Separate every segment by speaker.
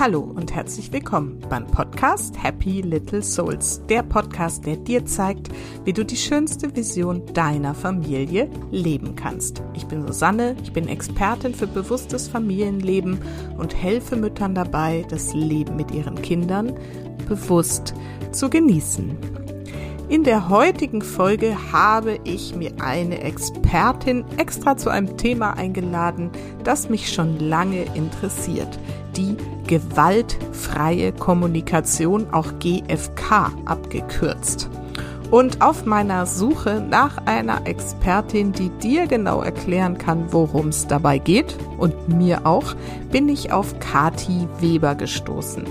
Speaker 1: Hallo und herzlich willkommen beim Podcast Happy Little Souls, der Podcast, der dir zeigt, wie du die schönste Vision deiner Familie leben kannst. Ich bin Susanne, ich bin Expertin für bewusstes Familienleben und helfe Müttern dabei, das Leben mit ihren Kindern bewusst zu genießen. In der heutigen Folge habe ich mir eine Expertin extra zu einem Thema eingeladen, das mich schon lange interessiert die gewaltfreie Kommunikation, auch GFK abgekürzt. Und auf meiner Suche nach einer Expertin, die dir genau erklären kann, worum es dabei geht und mir auch, bin ich auf Kati Weber gestoßen.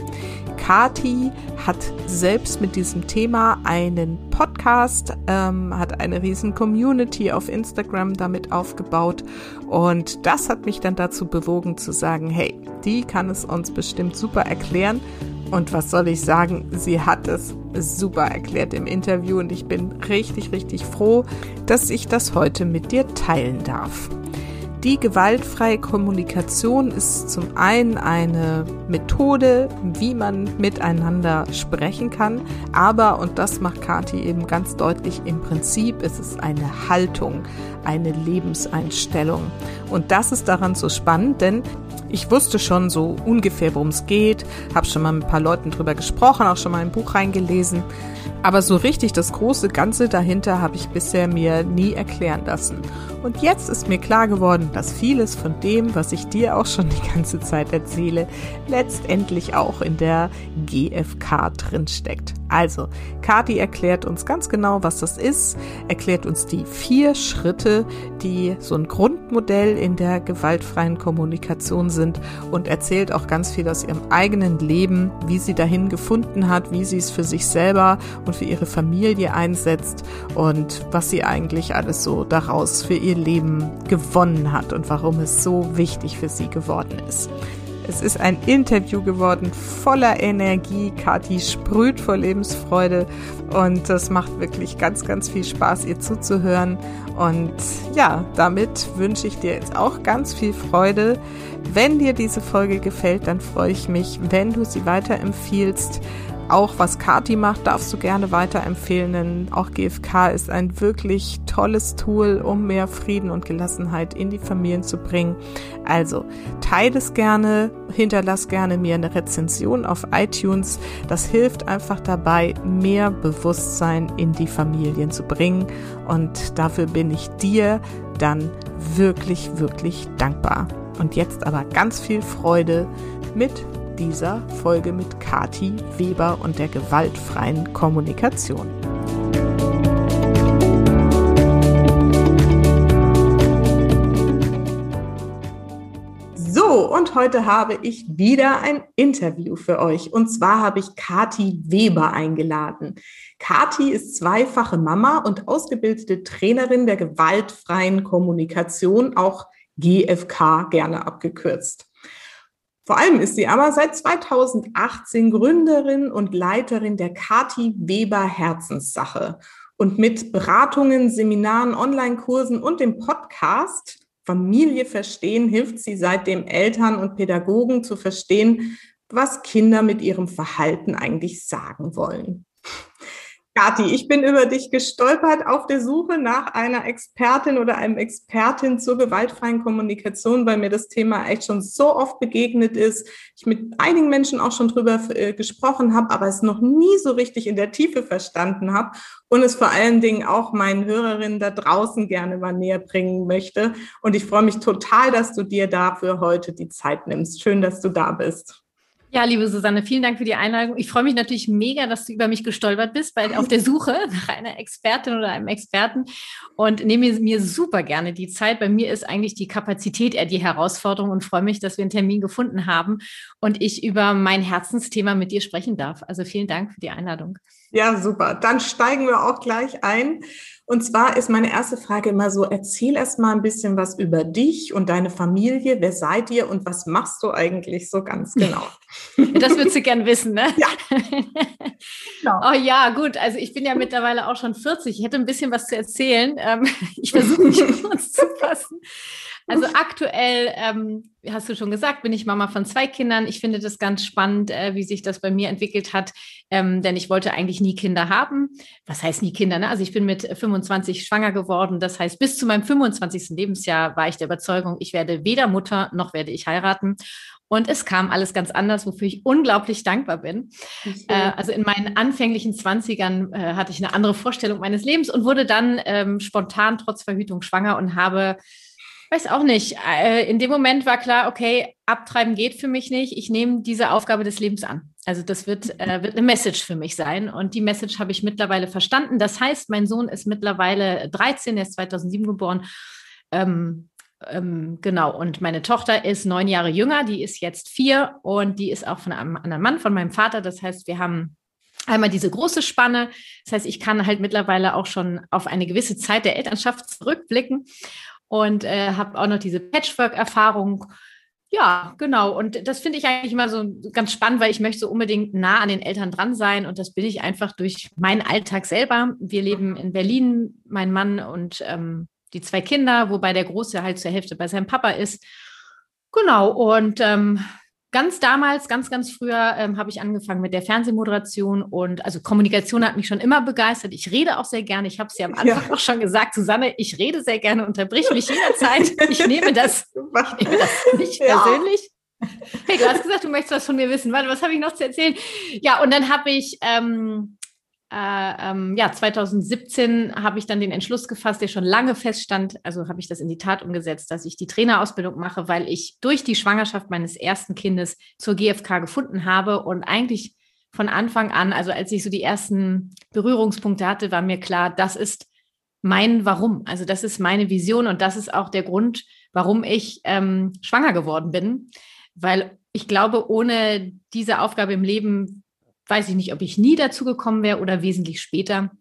Speaker 1: Kati hat selbst mit diesem Thema einen Podcast, ähm, hat eine riesen Community auf Instagram damit aufgebaut und das hat mich dann dazu bewogen zu sagen, hey, die kann es uns bestimmt super erklären. Und was soll ich sagen? Sie hat es super erklärt im Interview und ich bin richtig, richtig froh, dass ich das heute mit dir teilen darf. Die gewaltfreie Kommunikation ist zum einen eine Methode, wie man miteinander sprechen kann, aber, und das macht Kati eben ganz deutlich, im Prinzip ist es eine Haltung, eine Lebenseinstellung. Und das ist daran so spannend, denn ich wusste schon so ungefähr, worum es geht, habe schon mal mit ein paar Leuten drüber gesprochen, auch schon mal ein Buch reingelesen. Aber so richtig das große Ganze dahinter habe ich bisher mir nie erklären lassen. Und jetzt ist mir klar geworden, dass vieles von dem, was ich dir auch schon die ganze Zeit erzähle, letztendlich auch in der GFK drinsteckt. Also, Kati erklärt uns ganz genau, was das ist, erklärt uns die vier Schritte, die so ein Grundmodell in der gewaltfreien Kommunikation sind und erzählt auch ganz viel aus ihrem eigenen Leben, wie sie dahin gefunden hat, wie sie es für sich selber und für ihre Familie einsetzt und was sie eigentlich alles so daraus für ihr Leben gewonnen hat und warum es so wichtig für sie geworden ist. Es ist ein Interview geworden voller Energie. Kathi sprüht vor Lebensfreude und es macht wirklich ganz, ganz viel Spaß, ihr zuzuhören. Und ja, damit wünsche ich dir jetzt auch ganz viel Freude. Wenn dir diese Folge gefällt, dann freue ich mich, wenn du sie weiterempfiehlst. Auch was Kati macht, darfst du gerne weiterempfehlen, denn auch GFK ist ein wirklich tolles Tool, um mehr Frieden und Gelassenheit in die Familien zu bringen. Also teile es gerne, hinterlass gerne mir eine Rezension auf iTunes. Das hilft einfach dabei, mehr Bewusstsein in die Familien zu bringen. Und dafür bin ich dir dann wirklich, wirklich dankbar. Und jetzt aber ganz viel Freude mit dieser Folge mit Kati Weber und der gewaltfreien Kommunikation. So, und heute habe ich wieder ein Interview für euch. Und zwar habe ich Kati Weber eingeladen. Kati ist zweifache Mama und ausgebildete Trainerin der gewaltfreien Kommunikation, auch GFK gerne abgekürzt. Vor allem ist sie aber seit 2018 Gründerin und Leiterin der Kati Weber Herzenssache. Und mit Beratungen, Seminaren, Online-Kursen und dem Podcast Familie verstehen hilft sie seitdem Eltern und Pädagogen zu verstehen, was Kinder mit ihrem Verhalten eigentlich sagen wollen. Kathi, ich bin über dich gestolpert auf der Suche nach einer Expertin oder einem Expertin zur gewaltfreien Kommunikation, weil mir das Thema echt schon so oft begegnet ist. Ich mit einigen Menschen auch schon drüber äh, gesprochen habe, aber es noch nie so richtig in der Tiefe verstanden habe und es vor allen Dingen auch meinen Hörerinnen da draußen gerne mal näher bringen möchte. Und ich freue mich total, dass du dir dafür heute die Zeit nimmst. Schön, dass du da bist.
Speaker 2: Ja, liebe Susanne, vielen Dank für die Einladung. Ich freue mich natürlich mega, dass du über mich gestolpert bist, bei, auf der Suche nach einer Expertin oder einem Experten und nehme mir super gerne die Zeit. Bei mir ist eigentlich die Kapazität eher die Herausforderung und freue mich, dass wir einen Termin gefunden haben und ich über mein Herzensthema mit dir sprechen darf. Also vielen Dank für die Einladung.
Speaker 1: Ja, super. Dann steigen wir auch gleich ein. Und zwar ist meine erste Frage immer so, erzähl erst mal ein bisschen was über dich und deine Familie. Wer seid ihr und was machst du eigentlich so ganz genau?
Speaker 2: Das würdest du gern wissen, ne? Ja. genau. Oh ja, gut. Also ich bin ja mittlerweile auch schon 40. Ich hätte ein bisschen was zu erzählen. Ähm, ich versuche mich kurz zu fassen. Also aktuell, ähm, hast du schon gesagt, bin ich Mama von zwei Kindern. Ich finde das ganz spannend, äh, wie sich das bei mir entwickelt hat, ähm, denn ich wollte eigentlich nie Kinder haben. Was heißt nie Kinder? Ne? Also ich bin mit 25 schwanger geworden. Das heißt, bis zu meinem 25. Lebensjahr war ich der Überzeugung, ich werde weder Mutter noch werde ich heiraten. Und es kam alles ganz anders, wofür ich unglaublich dankbar bin. Äh, also in meinen anfänglichen Zwanzigern äh, hatte ich eine andere Vorstellung meines Lebens und wurde dann ähm, spontan trotz Verhütung schwanger und habe Weiß auch nicht. Äh, in dem Moment war klar, okay, abtreiben geht für mich nicht. Ich nehme diese Aufgabe des Lebens an. Also das wird, äh, wird eine Message für mich sein. Und die Message habe ich mittlerweile verstanden. Das heißt, mein Sohn ist mittlerweile 13, er ist 2007 geboren. Ähm, ähm, genau, und meine Tochter ist neun Jahre jünger, die ist jetzt vier und die ist auch von einem anderen Mann, von meinem Vater. Das heißt, wir haben einmal diese große Spanne. Das heißt, ich kann halt mittlerweile auch schon auf eine gewisse Zeit der Elternschaft zurückblicken und äh, habe auch noch diese Patchwork-Erfahrung. Ja, genau. Und das finde ich eigentlich immer so ganz spannend, weil ich möchte so unbedingt nah an den Eltern dran sein. Und das bin ich einfach durch meinen Alltag selber. Wir leben in Berlin, mein Mann und ähm, die zwei Kinder, wobei der Große halt zur Hälfte bei seinem Papa ist. Genau. Und ähm, ganz damals, ganz, ganz früher ähm, habe ich angefangen mit der Fernsehmoderation und also Kommunikation hat mich schon immer begeistert. Ich rede auch sehr gerne. Ich habe es ja am Anfang ja. auch schon gesagt, Susanne, ich rede sehr gerne, unterbrich mich jederzeit. Ich nehme das, ich nehme das nicht ja. persönlich. Hey, du hast gesagt, du möchtest was von mir wissen. Warte, was habe ich noch zu erzählen? Ja, und dann habe ich ähm, äh, ähm, ja, 2017 habe ich dann den Entschluss gefasst, der schon lange feststand. Also habe ich das in die Tat umgesetzt, dass ich die Trainerausbildung mache, weil ich durch die Schwangerschaft meines ersten Kindes zur GfK gefunden habe und eigentlich von Anfang an, also als ich so die ersten Berührungspunkte hatte, war mir klar, das ist mein Warum. Also das ist meine Vision und das ist auch der Grund, warum ich ähm, schwanger geworden bin, weil ich glaube, ohne diese Aufgabe im Leben weiß ich nicht, ob ich nie dazu gekommen wäre oder wesentlich später.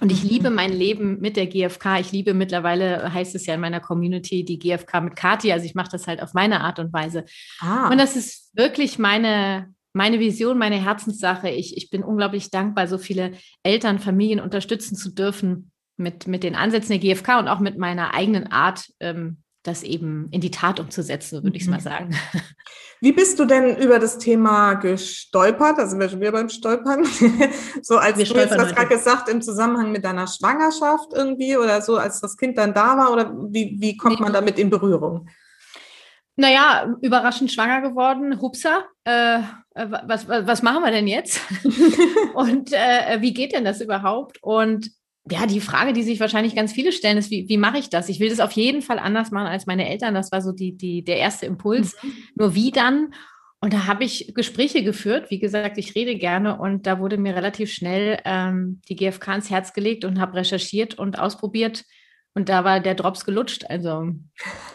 Speaker 2: Und ich liebe mhm. mein Leben mit der GfK. Ich liebe mittlerweile, heißt es ja in meiner Community, die GfK mit Kati. Also ich mache das halt auf meine Art und Weise. Ah. Und das ist wirklich meine, meine Vision, meine Herzenssache. Ich, ich bin unglaublich dankbar, so viele Eltern, Familien unterstützen zu dürfen mit, mit den Ansätzen der GfK und auch mit meiner eigenen Art, ähm, das eben in die Tat umzusetzen, würde ich es mal mhm. sagen.
Speaker 1: Wie bist du denn über das Thema gestolpert? Da sind wir schon wieder beim Stolpern. so als wir du jetzt was gerade gesagt im Zusammenhang mit deiner Schwangerschaft irgendwie oder so, als das Kind dann da war oder wie, wie kommt man damit in Berührung?
Speaker 2: Naja, überraschend schwanger geworden, Hupsa. Äh, was, was, was machen wir denn jetzt? Und äh, wie geht denn das überhaupt? Und ja, die Frage, die sich wahrscheinlich ganz viele stellen, ist, wie, wie mache ich das? Ich will das auf jeden Fall anders machen als meine Eltern. Das war so die, die, der erste Impuls. Mhm. Nur wie dann? Und da habe ich Gespräche geführt. Wie gesagt, ich rede gerne und da wurde mir relativ schnell ähm, die GfK ins Herz gelegt und habe recherchiert und ausprobiert, und da war der Drops gelutscht. Also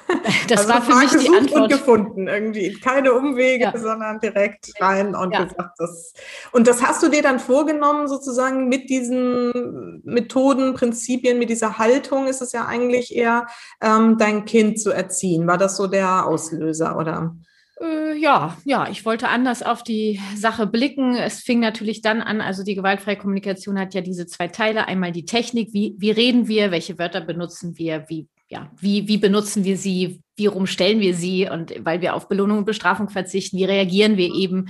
Speaker 1: das also war für mich die Antwort. Und gefunden irgendwie. Keine Umwege, ja. sondern direkt rein und ja. gesagt, das. Und das hast du dir dann vorgenommen, sozusagen mit diesen Methoden, Prinzipien, mit dieser Haltung ist es ja eigentlich eher, ähm, dein Kind zu erziehen. War das so der Auslöser, oder?
Speaker 2: Äh, ja, ja, ich wollte anders auf die Sache blicken. Es fing natürlich dann an, also die gewaltfreie Kommunikation hat ja diese zwei Teile. Einmal die Technik, wie, wie reden wir, welche Wörter benutzen wir, wie, ja, wie, wie benutzen wir sie, wie rumstellen wir sie und weil wir auf Belohnung und Bestrafung verzichten, wie reagieren wir eben.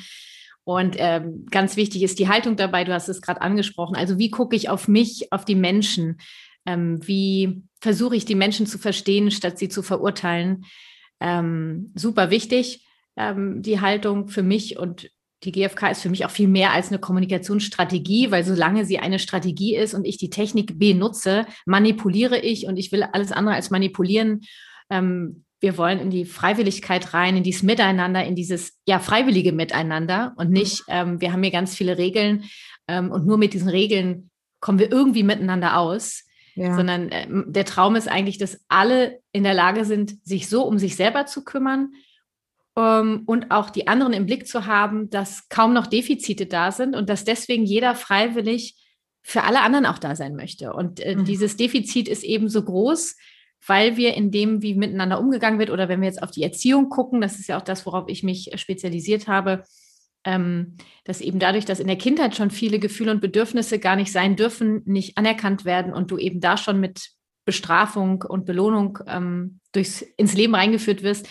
Speaker 2: Und ähm, ganz wichtig ist die Haltung dabei, du hast es gerade angesprochen. Also wie gucke ich auf mich, auf die Menschen? Ähm, wie versuche ich die Menschen zu verstehen, statt sie zu verurteilen? Ähm, super wichtig ähm, die Haltung für mich und die GfK ist für mich auch viel mehr als eine Kommunikationsstrategie, weil solange sie eine Strategie ist und ich die Technik benutze, manipuliere ich und ich will alles andere als manipulieren. Ähm, wir wollen in die Freiwilligkeit rein, in dieses Miteinander, in dieses ja freiwillige Miteinander und nicht, ähm, wir haben hier ganz viele Regeln ähm, und nur mit diesen Regeln kommen wir irgendwie miteinander aus. Ja. Sondern äh, der Traum ist eigentlich, dass alle in der Lage sind, sich so um sich selber zu kümmern, und auch die anderen im Blick zu haben, dass kaum noch Defizite da sind und dass deswegen jeder freiwillig für alle anderen auch da sein möchte. Und äh, mhm. dieses Defizit ist eben so groß, weil wir in dem, wie miteinander umgegangen wird, oder wenn wir jetzt auf die Erziehung gucken, das ist ja auch das, worauf ich mich spezialisiert habe, ähm, dass eben dadurch, dass in der Kindheit schon viele Gefühle und Bedürfnisse gar nicht sein dürfen, nicht anerkannt werden und du eben da schon mit Bestrafung und Belohnung ähm, durchs, ins Leben reingeführt wirst,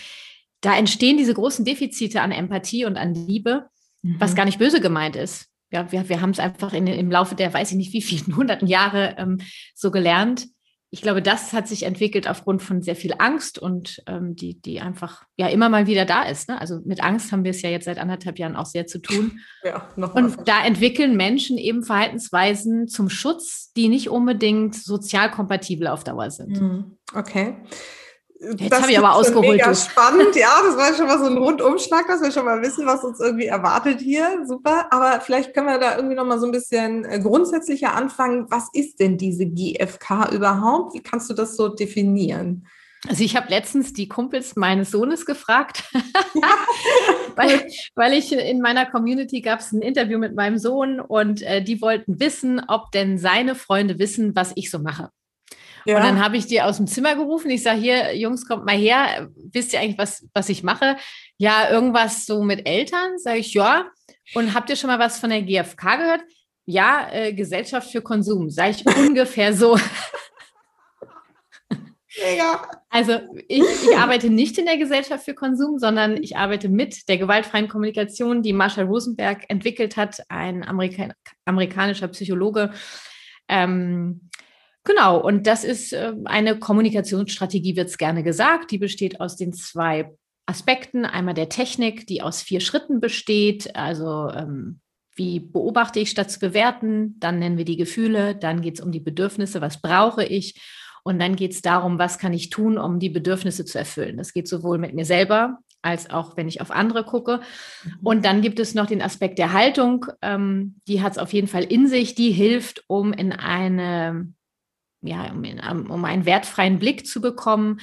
Speaker 2: da entstehen diese großen Defizite an Empathie und an Liebe, mhm. was gar nicht böse gemeint ist. Ja, wir, wir haben es einfach in, im Laufe der, weiß ich nicht wie vielen hunderten Jahre ähm, so gelernt. Ich glaube, das hat sich entwickelt aufgrund von sehr viel Angst und ähm, die, die einfach ja immer mal wieder da ist. Ne? Also mit Angst haben wir es ja jetzt seit anderthalb Jahren auch sehr zu tun. Ja, und da entwickeln Menschen eben Verhaltensweisen zum Schutz, die nicht unbedingt sozial kompatibel auf Dauer sind.
Speaker 1: Mhm. Okay.
Speaker 2: Jetzt habe ich aber ausgeholt.
Speaker 1: Mega spannend, ja, das war schon mal so ein Rundumschlag, dass wir schon mal wissen, was uns irgendwie erwartet hier. Super. Aber vielleicht können wir da irgendwie noch mal so ein bisschen äh, grundsätzlicher anfangen. Was ist denn diese GFK überhaupt? Wie kannst du das so definieren?
Speaker 2: Also ich habe letztens die Kumpels meines Sohnes gefragt, weil, weil ich in meiner Community gab es ein Interview mit meinem Sohn und äh, die wollten wissen, ob denn seine Freunde wissen, was ich so mache. Ja. Und dann habe ich die aus dem Zimmer gerufen. Ich sage, hier, Jungs, kommt mal her. Wisst ihr eigentlich, was, was ich mache? Ja, irgendwas so mit Eltern? Sage ich, ja. Und habt ihr schon mal was von der GfK gehört? Ja, äh, Gesellschaft für Konsum. Sage ich ungefähr so. Mega. Also ich, ich, arbeite nicht in der Gesellschaft für Konsum, sondern ich arbeite mit der gewaltfreien Kommunikation, die Marshall Rosenberg entwickelt hat, ein Amerika amerikanischer Psychologe. Ähm, Genau, und das ist äh, eine Kommunikationsstrategie, wird es gerne gesagt. Die besteht aus den zwei Aspekten. Einmal der Technik, die aus vier Schritten besteht. Also ähm, wie beobachte ich statt zu bewerten? Dann nennen wir die Gefühle. Dann geht es um die Bedürfnisse. Was brauche ich? Und dann geht es darum, was kann ich tun, um die Bedürfnisse zu erfüllen. Das geht sowohl mit mir selber als auch, wenn ich auf andere gucke. Mhm. Und dann gibt es noch den Aspekt der Haltung. Ähm, die hat es auf jeden Fall in sich. Die hilft, um in eine ja, um, um einen wertfreien Blick zu bekommen,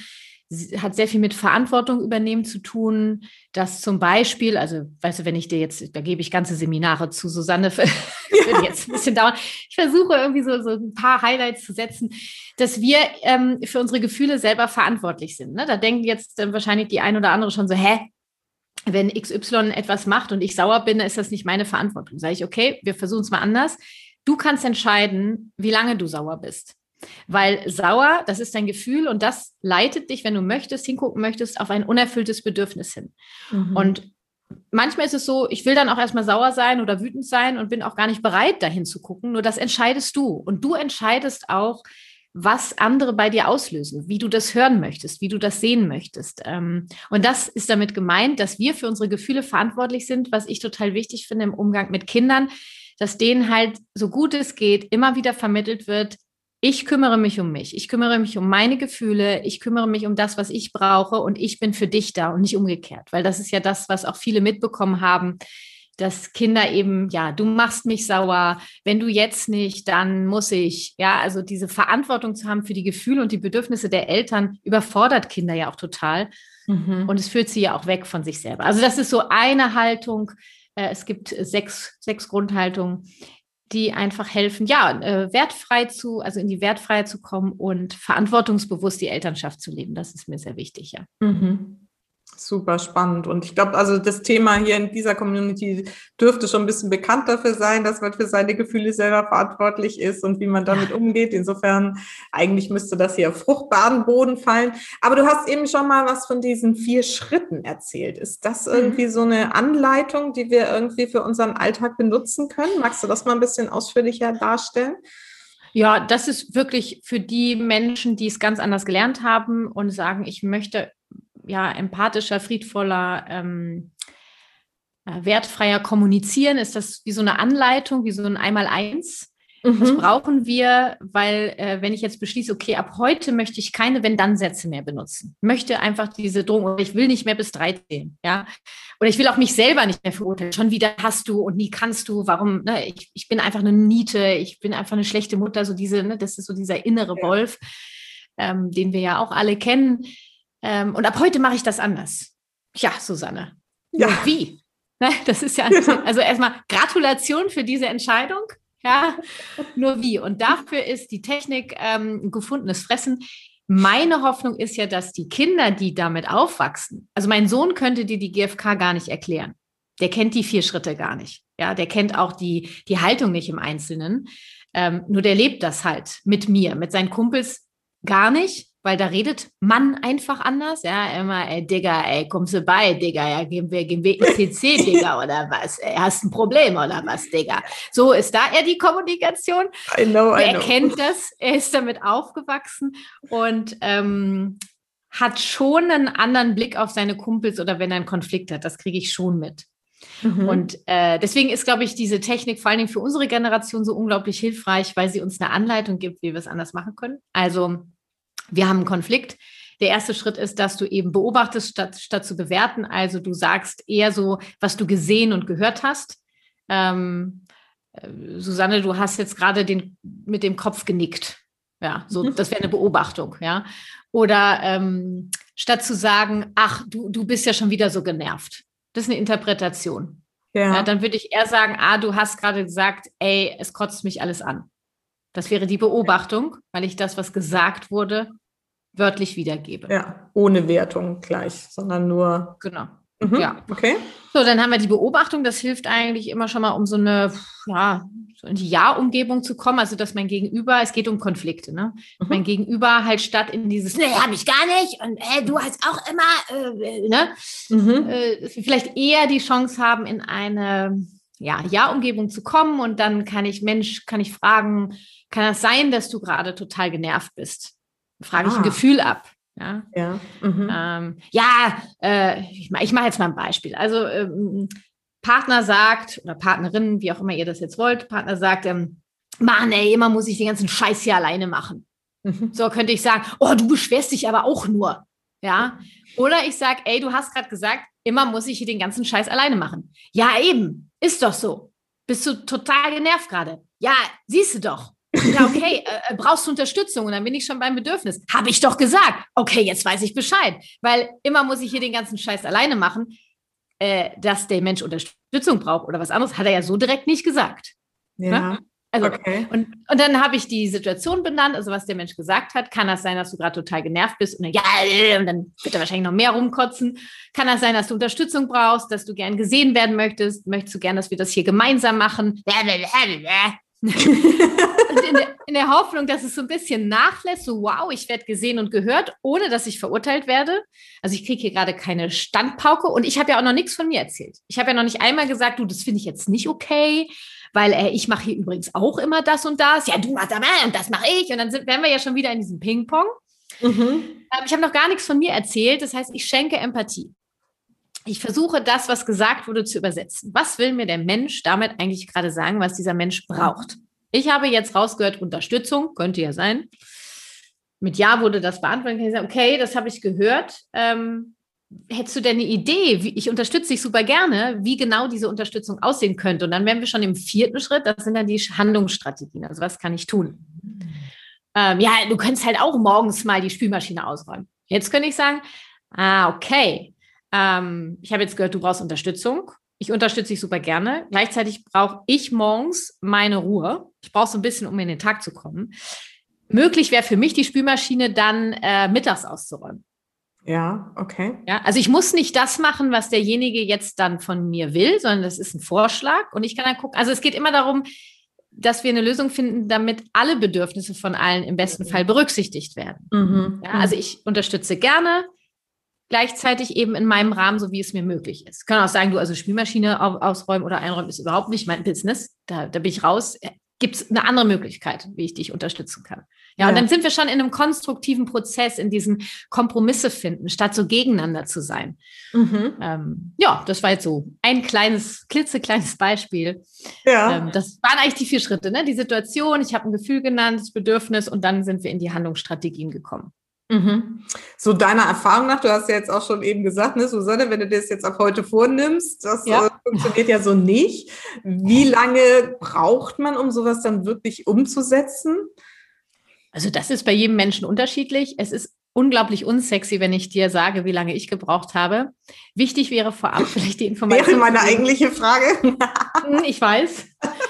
Speaker 2: hat sehr viel mit Verantwortung übernehmen zu tun, dass zum Beispiel, also weißt du, wenn ich dir jetzt, da gebe ich ganze Seminare zu, Susanne, wird jetzt ein bisschen dauern. Ich versuche irgendwie so, so ein paar Highlights zu setzen, dass wir ähm, für unsere Gefühle selber verantwortlich sind. Ne? Da denken jetzt äh, wahrscheinlich die ein oder andere schon so, hä? Wenn XY etwas macht und ich sauer bin, dann ist das nicht meine Verantwortung. Sage ich, okay, wir versuchen es mal anders. Du kannst entscheiden, wie lange du sauer bist. Weil sauer, das ist dein Gefühl und das leitet dich, wenn du möchtest, hingucken möchtest, auf ein unerfülltes Bedürfnis hin. Mhm. Und manchmal ist es so, ich will dann auch erstmal sauer sein oder wütend sein und bin auch gar nicht bereit, dahin zu gucken. Nur das entscheidest du. Und du entscheidest auch, was andere bei dir auslösen, wie du das hören möchtest, wie du das sehen möchtest. Ähm, und das ist damit gemeint, dass wir für unsere Gefühle verantwortlich sind, was ich total wichtig finde im Umgang mit Kindern, dass denen halt so gut es geht immer wieder vermittelt wird, ich kümmere mich um mich, ich kümmere mich um meine Gefühle, ich kümmere mich um das, was ich brauche. Und ich bin für dich da und nicht umgekehrt, weil das ist ja das, was auch viele mitbekommen haben, dass Kinder eben, ja, du machst mich sauer, wenn du jetzt nicht, dann muss ich, ja, also diese Verantwortung zu haben für die Gefühle und die Bedürfnisse der Eltern überfordert Kinder ja auch total. Mhm. und es führt sie ja auch weg von sich selber. Also das ist so eine Haltung. Äh, es gibt sechs, sechs Grundhaltungen die einfach helfen, ja, äh, wertfrei zu, also in die Wertfreiheit zu kommen und verantwortungsbewusst die Elternschaft zu leben. Das ist mir sehr wichtig, ja.
Speaker 1: Mhm. Super spannend. Und ich glaube, also das Thema hier in dieser Community dürfte schon ein bisschen bekannt dafür sein, dass man für seine Gefühle selber verantwortlich ist und wie man damit ja. umgeht. Insofern, eigentlich müsste das hier auf fruchtbaren Boden fallen. Aber du hast eben schon mal was von diesen vier Schritten erzählt. Ist das mhm. irgendwie so eine Anleitung, die wir irgendwie für unseren Alltag benutzen können? Magst du das mal ein bisschen ausführlicher darstellen?
Speaker 2: Ja, das ist wirklich für die Menschen, die es ganz anders gelernt haben und sagen, ich möchte ja, empathischer, friedvoller, ähm, äh, wertfreier kommunizieren? Ist das wie so eine Anleitung, wie so ein Einmal-Eins? Mhm. Das brauchen wir, weil äh, wenn ich jetzt beschließe, okay, ab heute möchte ich keine Wenn-Dann-Sätze mehr benutzen, möchte einfach diese Drohung, oder ich will nicht mehr bis 13, ja, oder ich will auch mich selber nicht mehr verurteilen, schon wieder hast du und nie kannst du, warum, ne? ich, ich bin einfach eine Niete, ich bin einfach eine schlechte Mutter, so diese, ne? das ist so dieser innere. Wolf, ähm, den wir ja auch alle kennen. Ähm, und ab heute mache ich das anders. Ja, Susanne. Ja. Und wie? Ne, das ist ja, also erstmal Gratulation für diese Entscheidung. Ja, nur wie. Und dafür ist die Technik ähm, gefundenes Fressen. Meine Hoffnung ist ja, dass die Kinder, die damit aufwachsen, also mein Sohn könnte dir die GfK gar nicht erklären. Der kennt die vier Schritte gar nicht. Ja, der kennt auch die, die Haltung nicht im Einzelnen. Ähm, nur der lebt das halt mit mir, mit seinen Kumpels gar nicht, weil da redet Mann einfach anders. Ja, immer, ey, Digga, ey, kommst du bei, Digga, ja, gehen wir, gehen wir ICC, Digga, oder was? Ey, hast ein Problem, oder was, Digga? So ist da eher die Kommunikation. I know, I know. Er kennt das, er ist damit aufgewachsen und ähm, hat schon einen anderen Blick auf seine Kumpels oder wenn er einen Konflikt hat. Das kriege ich schon mit. Mhm. Und äh, deswegen ist, glaube ich, diese Technik vor allen Dingen für unsere Generation so unglaublich hilfreich, weil sie uns eine Anleitung gibt, wie wir es anders machen können. Also wir haben einen Konflikt. Der erste Schritt ist, dass du eben beobachtest, statt, statt zu bewerten. Also du sagst eher so, was du gesehen und gehört hast. Ähm, äh, Susanne, du hast jetzt gerade den, mit dem Kopf genickt. Ja, so, mhm. das wäre eine Beobachtung, ja. Oder ähm, statt zu sagen, ach, du, du bist ja schon wieder so genervt. Das ist eine Interpretation. Ja. ja dann würde ich eher sagen, ah, du hast gerade gesagt, ey, es kotzt mich alles an. Das wäre die Beobachtung, weil ich das, was gesagt wurde, wörtlich wiedergebe.
Speaker 1: Ja, ohne Wertung gleich, sondern nur.
Speaker 2: Genau. Mhm. Ja. Okay. So, dann haben wir die Beobachtung. Das hilft eigentlich immer schon mal, um so eine, ja, so in die Ja-Umgebung zu kommen. Also, dass mein Gegenüber, es geht um Konflikte, ne? Mhm. Mein Gegenüber halt statt in dieses, nee, hab ich gar nicht und äh, du hast auch immer, äh, ne? Mhm. Äh, vielleicht eher die Chance haben, in eine, ja, Ja-Umgebung zu kommen und dann kann ich, Mensch, kann ich fragen, kann das sein, dass du gerade total genervt bist? Frage ah. ich ein ah. Gefühl ab. Ja, ja, mhm. ähm, ja äh, ich, ich mache jetzt mal ein Beispiel. Also ähm, Partner sagt oder Partnerin, wie auch immer ihr das jetzt wollt, Partner sagt, ähm, Mann, ey, immer muss ich den ganzen Scheiß hier alleine machen. Mhm. So könnte ich sagen, oh, du beschwerst dich aber auch nur. Ja. Oder ich sage, ey, du hast gerade gesagt, immer muss ich hier den ganzen Scheiß alleine machen. Ja, eben. Ist doch so. Bist du total genervt gerade? Ja, siehst du doch. Ja, okay, äh, äh, brauchst du Unterstützung? Und dann bin ich schon beim Bedürfnis. Habe ich doch gesagt. Okay, jetzt weiß ich Bescheid. Weil immer muss ich hier den ganzen Scheiß alleine machen. Äh, dass der Mensch Unterstützung braucht oder was anderes, hat er ja so direkt nicht gesagt. Ja. Ne? Also, okay. und, und dann habe ich die Situation benannt, also was der Mensch gesagt hat. Kann das sein, dass du gerade total genervt bist und dann, ja, und dann wird er wahrscheinlich noch mehr rumkotzen. Kann das sein, dass du Unterstützung brauchst, dass du gern gesehen werden möchtest? Möchtest du gern, dass wir das hier gemeinsam machen? in, der, in der Hoffnung, dass es so ein bisschen nachlässt, so wow, ich werde gesehen und gehört, ohne dass ich verurteilt werde. Also ich kriege hier gerade keine Standpauke und ich habe ja auch noch nichts von mir erzählt. Ich habe ja noch nicht einmal gesagt, du, das finde ich jetzt nicht okay, weil äh, ich mache hier übrigens auch immer das und das. Ja, du machst aber und das mache ich. Und dann sind, wären wir ja schon wieder in diesem Ping-Pong. Mhm. Ähm, ich habe noch gar nichts von mir erzählt. Das heißt, ich schenke Empathie. Ich versuche das, was gesagt wurde, zu übersetzen. Was will mir der Mensch damit eigentlich gerade sagen, was dieser Mensch braucht? Ich habe jetzt rausgehört, Unterstützung, könnte ja sein. Mit Ja wurde das beantwortet. Okay, das habe ich gehört. Ähm, hättest du denn eine Idee? Wie, ich unterstütze dich super gerne, wie genau diese Unterstützung aussehen könnte. Und dann wären wir schon im vierten Schritt. Das sind dann die Handlungsstrategien. Also was kann ich tun? Ähm, ja, du könntest halt auch morgens mal die Spülmaschine ausräumen. Jetzt könnte ich sagen, ah, okay. Ähm, ich habe jetzt gehört, du brauchst Unterstützung. Ich unterstütze dich super gerne. Gleichzeitig brauche ich morgens meine Ruhe. Ich brauche so ein bisschen, um in den Tag zu kommen. Möglich wäre für mich die Spülmaschine dann äh, mittags auszuräumen.
Speaker 1: Ja, okay.
Speaker 2: Ja, also ich muss nicht das machen, was derjenige jetzt dann von mir will, sondern das ist ein Vorschlag und ich kann dann gucken. Also es geht immer darum, dass wir eine Lösung finden, damit alle Bedürfnisse von allen im besten Fall berücksichtigt werden. Mhm. Ja, also ich unterstütze gerne gleichzeitig eben in meinem Rahmen, so wie es mir möglich ist. Ich kann auch sagen, du, also Spielmaschine ausräumen oder einräumen ist überhaupt nicht mein Business. Da, da bin ich raus. Gibt es eine andere Möglichkeit, wie ich dich unterstützen kann? Ja, ja, und dann sind wir schon in einem konstruktiven Prozess, in diesen Kompromisse finden, statt so gegeneinander zu sein. Mhm. Ähm, ja, das war jetzt so ein kleines, klitzekleines Beispiel. Ja. Ähm, das waren eigentlich die vier Schritte, ne? Die Situation, ich habe ein Gefühl genannt, das Bedürfnis und dann sind wir in die Handlungsstrategien gekommen.
Speaker 1: Mhm. So deiner Erfahrung nach, du hast ja jetzt auch schon eben gesagt, ne, Susanne, wenn du das jetzt ab heute vornimmst, das ja. äh, funktioniert ja so nicht. Wie lange braucht man, um sowas dann wirklich umzusetzen?
Speaker 2: Also das ist bei jedem Menschen unterschiedlich. Es ist unglaublich unsexy, wenn ich dir sage, wie lange ich gebraucht habe. Wichtig wäre vorab vielleicht die Information.
Speaker 1: Wäre meine eigentliche Frage.
Speaker 2: Hm, ich weiß.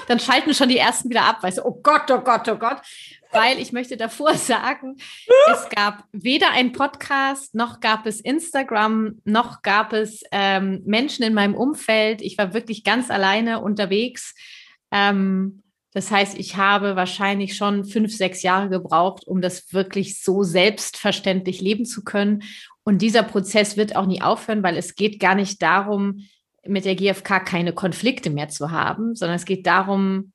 Speaker 2: Dann schalten schon die ersten wieder ab, weißt du, oh Gott, oh Gott, oh Gott weil ich möchte davor sagen, es gab weder ein Podcast, noch gab es Instagram, noch gab es ähm, Menschen in meinem Umfeld. Ich war wirklich ganz alleine unterwegs. Ähm, Das heißt, ich habe wahrscheinlich schon fünf, sechs Jahre gebraucht, um das wirklich so selbstverständlich leben zu können. Und dieser Prozess wird auch nie aufhören, weil es geht gar nicht darum, mit der GfK keine Konflikte mehr zu haben, sondern es geht darum,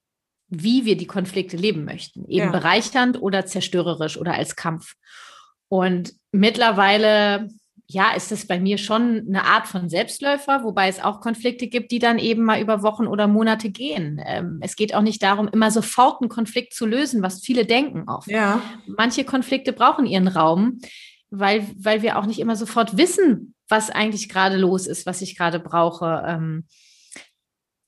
Speaker 2: wie wir die Konflikte leben möchten. Eben ja. bereichernd oder zerstörerisch oder als Kampf. Und mittlerweile, ja, ist es bei mir schon eine Art von Selbstläufer, wobei es auch Konflikte gibt, die dann eben mal über Wochen oder Monate gehen. Ähm, es geht auch nicht darum, immer sofort einen Konflikt zu lösen, was viele denken oft. Ja. Manche Konflikte brauchen ihren Raum, weil, weil wir auch nicht immer sofort wissen, was eigentlich gerade los ist, was ich gerade brauche. Ähm,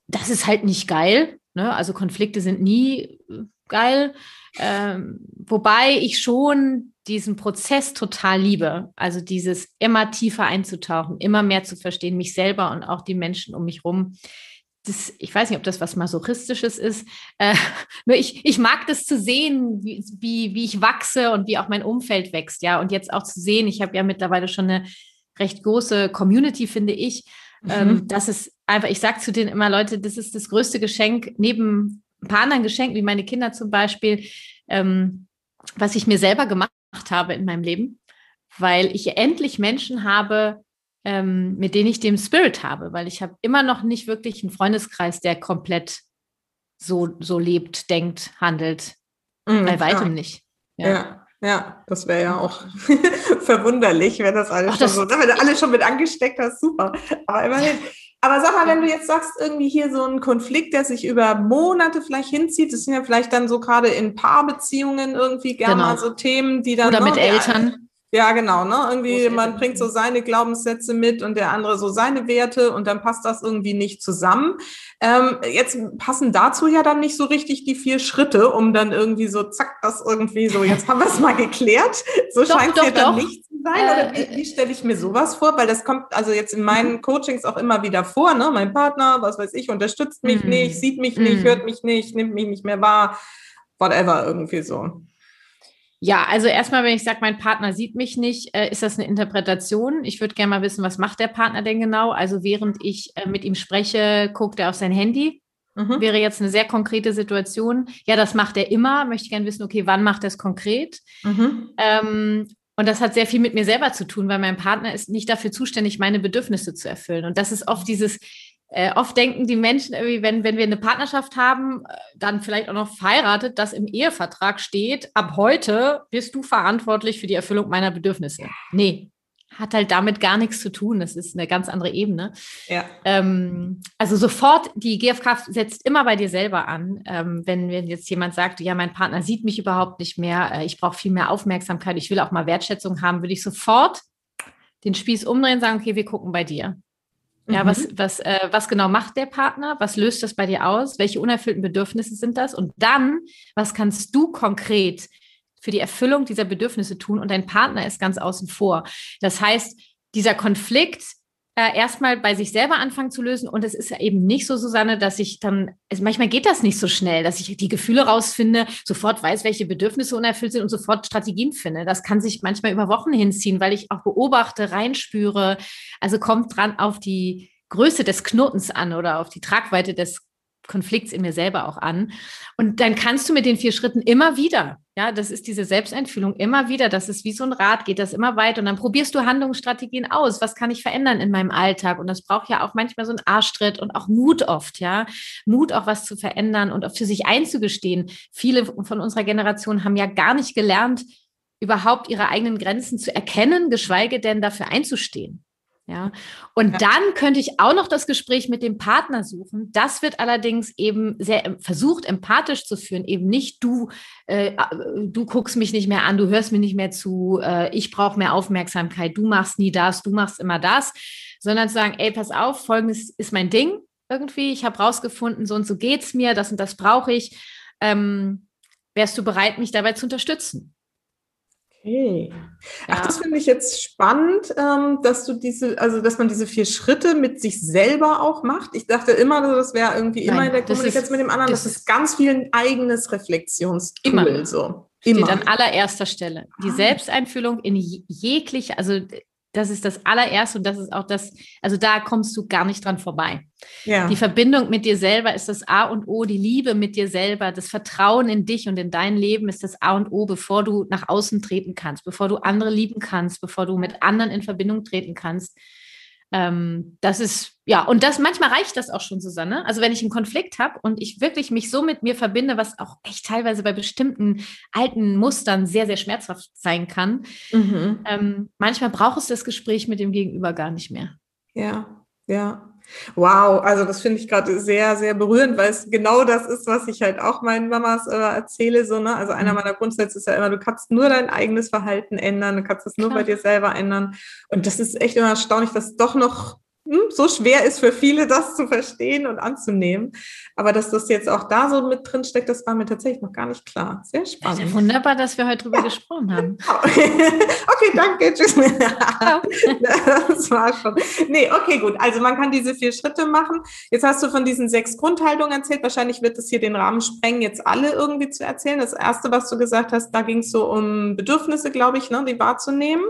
Speaker 2: das ist halt nicht geil. Ne? Also Konflikte sind nie äh, geil. Ähm, wobei ich schon diesen Prozess total liebe. Also dieses immer tiefer einzutauchen, immer mehr zu verstehen, mich selber und auch die Menschen um mich rum. Das, ich weiß nicht, ob das was Masochistisches ist. Äh, ich, ich mag das zu sehen, wie, wie, wie ich wachse und wie auch mein Umfeld wächst. Ja, und jetzt auch zu sehen, ich habe ja mittlerweile schon eine recht große Community, finde ich. Ähm, mhm. Ähm, dass es einfach, ich sage zu denen immer, Leute, das ist das größte Geschenk, neben ein paar anderen Geschenken, wie meine Kinder zum Beispiel, ähm, was ich mir selber gemacht habe in meinem Leben, weil ich endlich Menschen habe, ähm, mit denen ich den Spirit habe, weil ich habe immer noch nicht wirklich einen Freundeskreis, der komplett so, so lebt, denkt, handelt. Mhm, Bei weitem ja. nicht.
Speaker 1: Ja. ja. Ja, das wäre ja auch verwunderlich, wenn das alles Ach, das schon so, wenn du alle schon mit angesteckt hast, super. Aber immerhin. Aber sag mal, wenn du jetzt sagst, irgendwie hier so ein Konflikt, der sich über Monate vielleicht hinzieht, das sind ja vielleicht dann so gerade in Paarbeziehungen irgendwie gerne genau. mal so Themen, die dann.
Speaker 2: Oder mit Eltern.
Speaker 1: Ja, genau, ne? Irgendwie, man bringt so seine Glaubenssätze mit und der andere so seine Werte und dann passt das irgendwie nicht zusammen. Ähm, jetzt passen dazu ja dann nicht so richtig die vier Schritte, um dann irgendwie so, zack, das irgendwie so, jetzt haben wir es mal geklärt. So scheint es ja dann nicht zu sein. Äh, oder wie, wie stelle ich mir sowas vor? Weil das kommt also jetzt in meinen mhm. Coachings auch immer wieder vor, ne? Mein Partner, was weiß ich, unterstützt mich mm. nicht, sieht mich mm. nicht, mhm. hört mich nicht, nimmt mich nicht mehr wahr, whatever, irgendwie so.
Speaker 2: Ja, also erstmal, wenn ich sage, mein Partner sieht mich nicht, äh, ist das eine Interpretation. Ich würde gerne mal wissen, was macht der Partner denn genau? Also während ich äh, mit ihm spreche, guckt er auf sein Handy. Mhm. Wäre jetzt eine sehr konkrete Situation. Ja, das macht er immer. Möchte ich gerne wissen, okay, wann macht er es konkret? Mhm. Ähm, und das hat sehr viel mit mir selber zu tun, weil mein Partner ist nicht dafür zuständig, meine Bedürfnisse zu erfüllen. Und das ist oft dieses, äh, oft denken die Menschen irgendwie, wenn, wenn wir eine Partnerschaft haben, äh, dann vielleicht auch noch verheiratet, dass im Ehevertrag steht, ab heute bist du verantwortlich für die Erfüllung meiner Bedürfnisse. Nee, hat halt damit gar nichts zu tun. Das ist eine ganz andere Ebene. Ja. Ähm, also sofort, die GfK setzt immer bei dir selber an. Ähm, wenn, wenn jetzt jemand sagt, ja, mein Partner sieht mich überhaupt nicht mehr, äh, ich brauche viel mehr Aufmerksamkeit, ich will auch mal Wertschätzung haben, würde ich sofort den Spieß umdrehen und sagen, okay, wir gucken bei dir. Ja, mhm. was, was, äh, was genau macht der Partner? Was löst das bei dir aus? Welche unerfüllten Bedürfnisse sind das? Und dann, was kannst du konkret für die Erfüllung dieser Bedürfnisse tun? Und dein Partner ist ganz außen vor. Das heißt, dieser Konflikt äh, erstmal bei sich selber anfangen zu lösen. Und es ist eben nicht so, Susanne, dass ich dann, also manchmal geht das nicht so schnell, dass ich die Gefühle rausfinde, sofort weiß, welche Bedürfnisse unerfüllt sind und sofort Strategien finde. Das kann sich manchmal über Wochen hinziehen, weil ich auch beobachte, reinspüre. Also kommt dran auf die Größe des Knotens an oder auf die Tragweite des Konflikts in mir selber auch an. Und dann kannst du mit den vier Schritten immer wieder, ja, das ist diese Selbsteinfühlung, immer wieder, das ist wie so ein Rad, geht das immer weiter. Und dann probierst du Handlungsstrategien aus. Was kann ich verändern in meinem Alltag? Und das braucht ja auch manchmal so einen Arschtritt und auch Mut oft, ja. Mut, auch was zu verändern und auch für sich einzugestehen. Viele von unserer Generation haben ja gar nicht gelernt, überhaupt ihre eigenen Grenzen zu erkennen, geschweige denn dafür einzustehen. Ja, und ja. dann könnte ich auch noch das Gespräch mit dem Partner suchen. Das wird allerdings eben sehr versucht, empathisch zu führen. Eben nicht du, äh, du guckst mich nicht mehr an, du hörst mir nicht mehr zu, äh, ich brauche mehr Aufmerksamkeit, du machst nie das, du machst immer das, sondern zu sagen, ey, pass auf, folgendes ist mein Ding irgendwie, ich habe rausgefunden, so und so geht's mir, das und das brauche ich. Ähm, wärst du bereit, mich dabei zu unterstützen?
Speaker 1: Okay. Ach, ja. das finde ich jetzt spannend, ähm, dass du diese, also dass man diese vier Schritte mit sich selber auch macht. Ich dachte immer, das wäre irgendwie Nein, immer in der Kommunikation ist, mit dem anderen. Das, das ist ganz viel ein eigenes Reflexionstool.
Speaker 2: Immer. So. Immer. Steht an allererster Stelle. Die ah. Selbsteinfühlung in jegliche, also das ist das allererste und das ist auch das, also da kommst du gar nicht dran vorbei.
Speaker 1: Ja.
Speaker 2: Die Verbindung mit dir selber ist das A und O, die Liebe mit dir selber, das Vertrauen in dich und in dein Leben ist das A und O, bevor du nach außen treten kannst, bevor du andere lieben kannst, bevor du mit anderen in Verbindung treten kannst. Ähm, das ist, ja, und das manchmal reicht das auch schon, Susanne. Also wenn ich einen Konflikt habe und ich wirklich mich so mit mir verbinde, was auch echt teilweise bei bestimmten alten Mustern sehr, sehr schmerzhaft sein kann, mhm. ähm, manchmal braucht es das Gespräch mit dem Gegenüber gar nicht mehr.
Speaker 1: Ja, ja. Wow, also das finde ich gerade sehr, sehr berührend, weil es genau das ist, was ich halt auch meinen Mamas äh, erzähle. So, ne? Also einer mhm. meiner Grundsätze ist ja immer, du kannst nur dein eigenes Verhalten ändern, du kannst es nur Klar. bei dir selber ändern. Und das ist echt immer erstaunlich, dass doch noch so schwer ist für viele, das zu verstehen und anzunehmen. Aber dass das jetzt auch da so mit drin steckt, das war mir tatsächlich noch gar nicht klar. Sehr spannend.
Speaker 2: Ja wunderbar, dass wir heute drüber ja. gesprochen haben.
Speaker 1: okay, danke. Tschüss. das war schon. Nee, okay, gut. Also man kann diese vier Schritte machen. Jetzt hast du von diesen sechs Grundhaltungen erzählt. Wahrscheinlich wird es hier den Rahmen sprengen, jetzt alle irgendwie zu erzählen. Das erste, was du gesagt hast, da ging es so um Bedürfnisse, glaube ich, ne, die wahrzunehmen.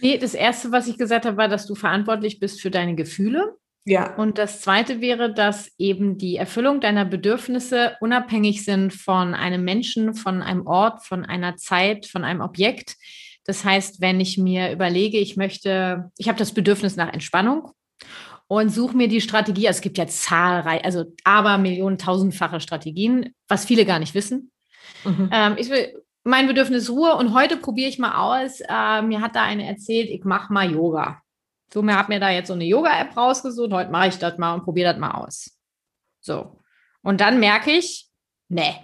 Speaker 2: Nee, das Erste, was ich gesagt habe, war, dass du verantwortlich bist für deine Gefühle.
Speaker 1: Ja.
Speaker 2: Und das Zweite wäre, dass eben die Erfüllung deiner Bedürfnisse unabhängig sind von einem Menschen, von einem Ort, von einer Zeit, von einem Objekt. Das heißt, wenn ich mir überlege, ich möchte, ich habe das Bedürfnis nach Entspannung und suche mir die Strategie. Also es gibt ja zahlreich, also aber Millionen, tausendfache Strategien, was viele gar nicht wissen. Mhm. Ähm, ich will mein Bedürfnis Ruhe und heute probiere ich mal aus. Äh, mir hat da eine erzählt, ich mache mal Yoga. So, mir hat mir da jetzt so eine Yoga-App rausgesucht. Heute mache ich das mal und probiere das mal aus. So. Und dann merke ich, nee,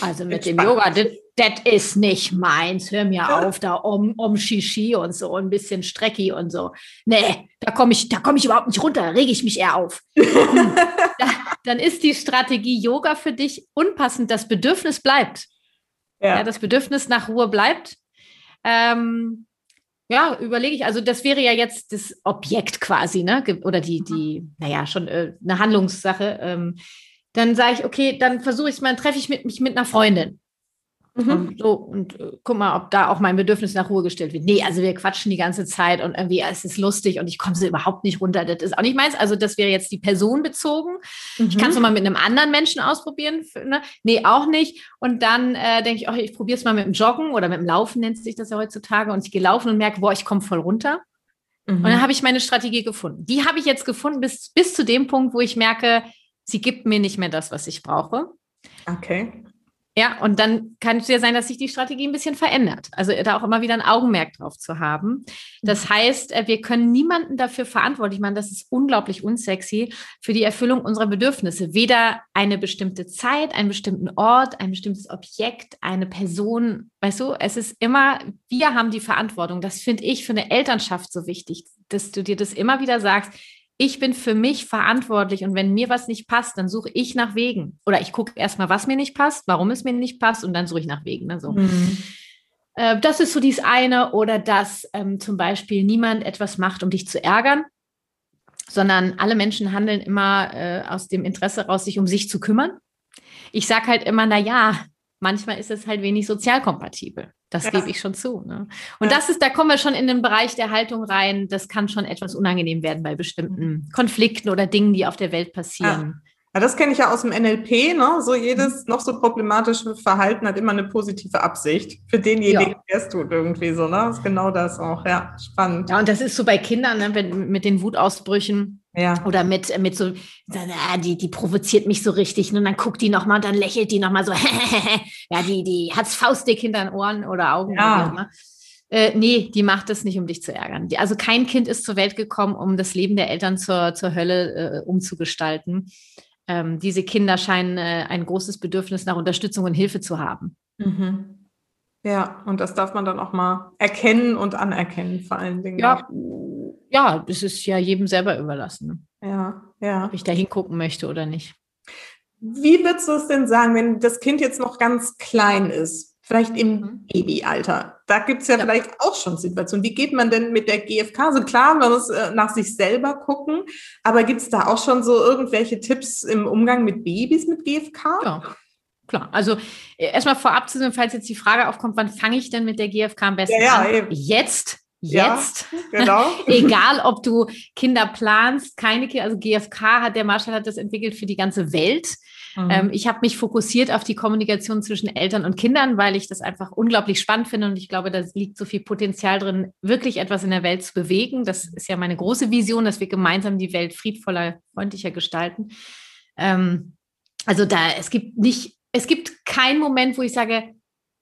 Speaker 2: also mit dem Yoga, das ist nicht meins. Hör mir auf, da um, um Shishi und so ein bisschen Strecki und so. Nee, da komme ich, da komme ich überhaupt nicht runter, da rege ich mich eher auf. da, dann ist die Strategie Yoga für dich unpassend. Das Bedürfnis bleibt ja. ja das Bedürfnis nach Ruhe bleibt. Ähm, ja, überlege ich, also das wäre ja jetzt das Objekt quasi, ne? Oder die, die, naja, schon äh, eine Handlungssache. Ähm, dann sage ich, okay, dann versuche ich es mal, treffe ich mit, mich mit einer Freundin. Mhm. Und so, und äh, guck mal, ob da auch mein Bedürfnis nach Ruhe gestellt wird. Nee, also wir quatschen die ganze Zeit und irgendwie es ist lustig und ich komme so überhaupt nicht runter. Das ist auch nicht meins. Also, das wäre jetzt die Person bezogen. Mhm. Ich kann es mal mit einem anderen Menschen ausprobieren. Ne? Nee, auch nicht. Und dann äh, denke ich, oh, ich probiere es mal mit dem Joggen oder mit dem Laufen, nennt sich das ja heutzutage. Und ich gehe laufen und merke, boah, ich komme voll runter. Mhm. Und dann habe ich meine Strategie gefunden. Die habe ich jetzt gefunden bis, bis zu dem Punkt, wo ich merke, sie gibt mir nicht mehr das, was ich brauche.
Speaker 1: Okay.
Speaker 2: Ja, und dann kann es ja sein, dass sich die Strategie ein bisschen verändert. Also da auch immer wieder ein Augenmerk drauf zu haben. Das mhm. heißt, äh, wir können niemanden dafür verantwortlich machen, das ist unglaublich unsexy, für die Erfüllung unserer Bedürfnisse. Weder eine bestimmte Zeit, einen bestimmten Ort, ein bestimmtes Objekt, eine Person. Weißt du, es ist immer, wir haben die Verantwortung. Das finde ich für eine Elternschaft so wichtig, dass du dir das immer wieder sagst ich bin für mich verantwortlich und wenn mir was nicht passt, dann suche ich nach Wegen. Oder ich gucke erstmal, was mir nicht passt, warum es mir nicht passt und dann suche ich nach Wegen. Ne? So. Mhm. Äh, das ist so dies eine oder dass ähm, zum Beispiel niemand etwas macht, um dich zu ärgern, sondern alle Menschen handeln immer äh, aus dem Interesse raus, sich um sich zu kümmern. Ich sage halt immer, na ja, manchmal ist es halt wenig sozialkompatibel. Das ja. gebe ich schon zu. Ne? Und ja. das ist, da kommen wir schon in den Bereich der Haltung rein. Das kann schon etwas unangenehm werden bei bestimmten Konflikten oder Dingen, die auf der Welt passieren.
Speaker 1: Ja. Das kenne ich ja aus dem NLP, ne? So jedes noch so problematische Verhalten hat immer eine positive Absicht für denjenigen, ja. der es tut, irgendwie so, ne? Das ist genau das auch, ja, spannend.
Speaker 2: Ja, und das ist so bei Kindern, ne? Wenn, mit den Wutausbrüchen ja. oder mit, mit so, die, die provoziert mich so richtig, ne? und dann guckt die nochmal und dann lächelt die nochmal so, ja, die, die hat's faustdick hinter den Ohren oder Augen. Ja. Oder äh, nee, die macht das nicht, um dich zu ärgern. Die, also kein Kind ist zur Welt gekommen, um das Leben der Eltern zur, zur Hölle äh, umzugestalten ähm, diese Kinder scheinen äh, ein großes Bedürfnis nach Unterstützung und Hilfe zu haben.
Speaker 1: Mhm. Ja, und das darf man dann auch mal erkennen und anerkennen, vor allen Dingen.
Speaker 2: Ja, ja das ist ja jedem selber überlassen.
Speaker 1: Ne? Ja, ja.
Speaker 2: Ob ich da hingucken möchte oder nicht.
Speaker 1: Wie würdest du es denn sagen, wenn das Kind jetzt noch ganz klein ist? vielleicht im mhm. Babyalter. Da gibt es ja, ja, vielleicht auch schon Situationen. Wie geht man denn mit der GfK? So klar, man muss äh, nach sich selber gucken, aber gibt es da auch schon so irgendwelche Tipps im Umgang mit Babys mit GfK?
Speaker 2: Ja. Klar, also äh, erstmal vorab zu sehen, falls jetzt die Frage aufkommt, wann fange ich denn mit der GfK am besten
Speaker 1: ja,
Speaker 2: ja, an? Jetzt, jetzt. Ja, genau. Egal, ob du Kinder planst, keine Kinder, also GfK hat, der Marshall hat das entwickelt für die ganze Welt. Mhm. Ähm, ich habe mich fokussiert auf die Kommunikation zwischen Eltern und Kindern, weil ich das einfach unglaublich spannend finde und ich glaube, da liegt so viel Potenzial drin, wirklich etwas in der Welt zu bewegen. Das ist ja meine große Vision, dass wir gemeinsam die Welt friedvoller, freundlicher gestalten. Ähm, also da, es gibt nicht, es gibt keinen Moment, wo ich sage,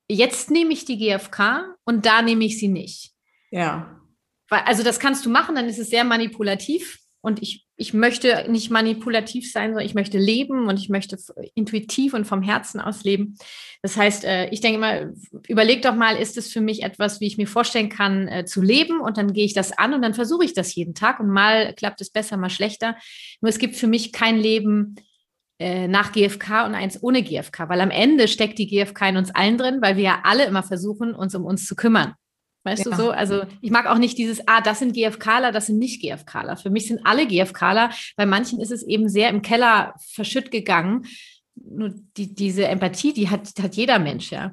Speaker 2: jetzt nehme ich die GfK und da nehme ich sie nicht.
Speaker 1: Ja.
Speaker 2: Also das kannst du machen, dann ist es sehr manipulativ. Und ich, ich möchte nicht manipulativ sein, sondern ich möchte leben und ich möchte intuitiv und vom Herzen aus leben. Das heißt, äh, ich denke immer, überleg doch mal, ist es für mich etwas, wie ich mir vorstellen kann, äh, zu leben? Und dann gehe ich das an und dann versuche ich das jeden Tag. Und mal klappt es besser, mal schlechter. Nur es gibt für mich kein Leben äh, nach GFK und eins ohne GFK, weil am Ende steckt die GFK in uns allen drin, weil wir ja alle immer versuchen, uns um uns zu kümmern. Weißt ja. du so? Also ich mag auch nicht dieses, ah, das sind GFKler, das sind nicht GFKler. Für mich sind alle GFKler. Bei manchen ist es eben sehr im Keller verschütt gegangen. Nur die, diese Empathie, die hat, hat jeder Mensch, ja.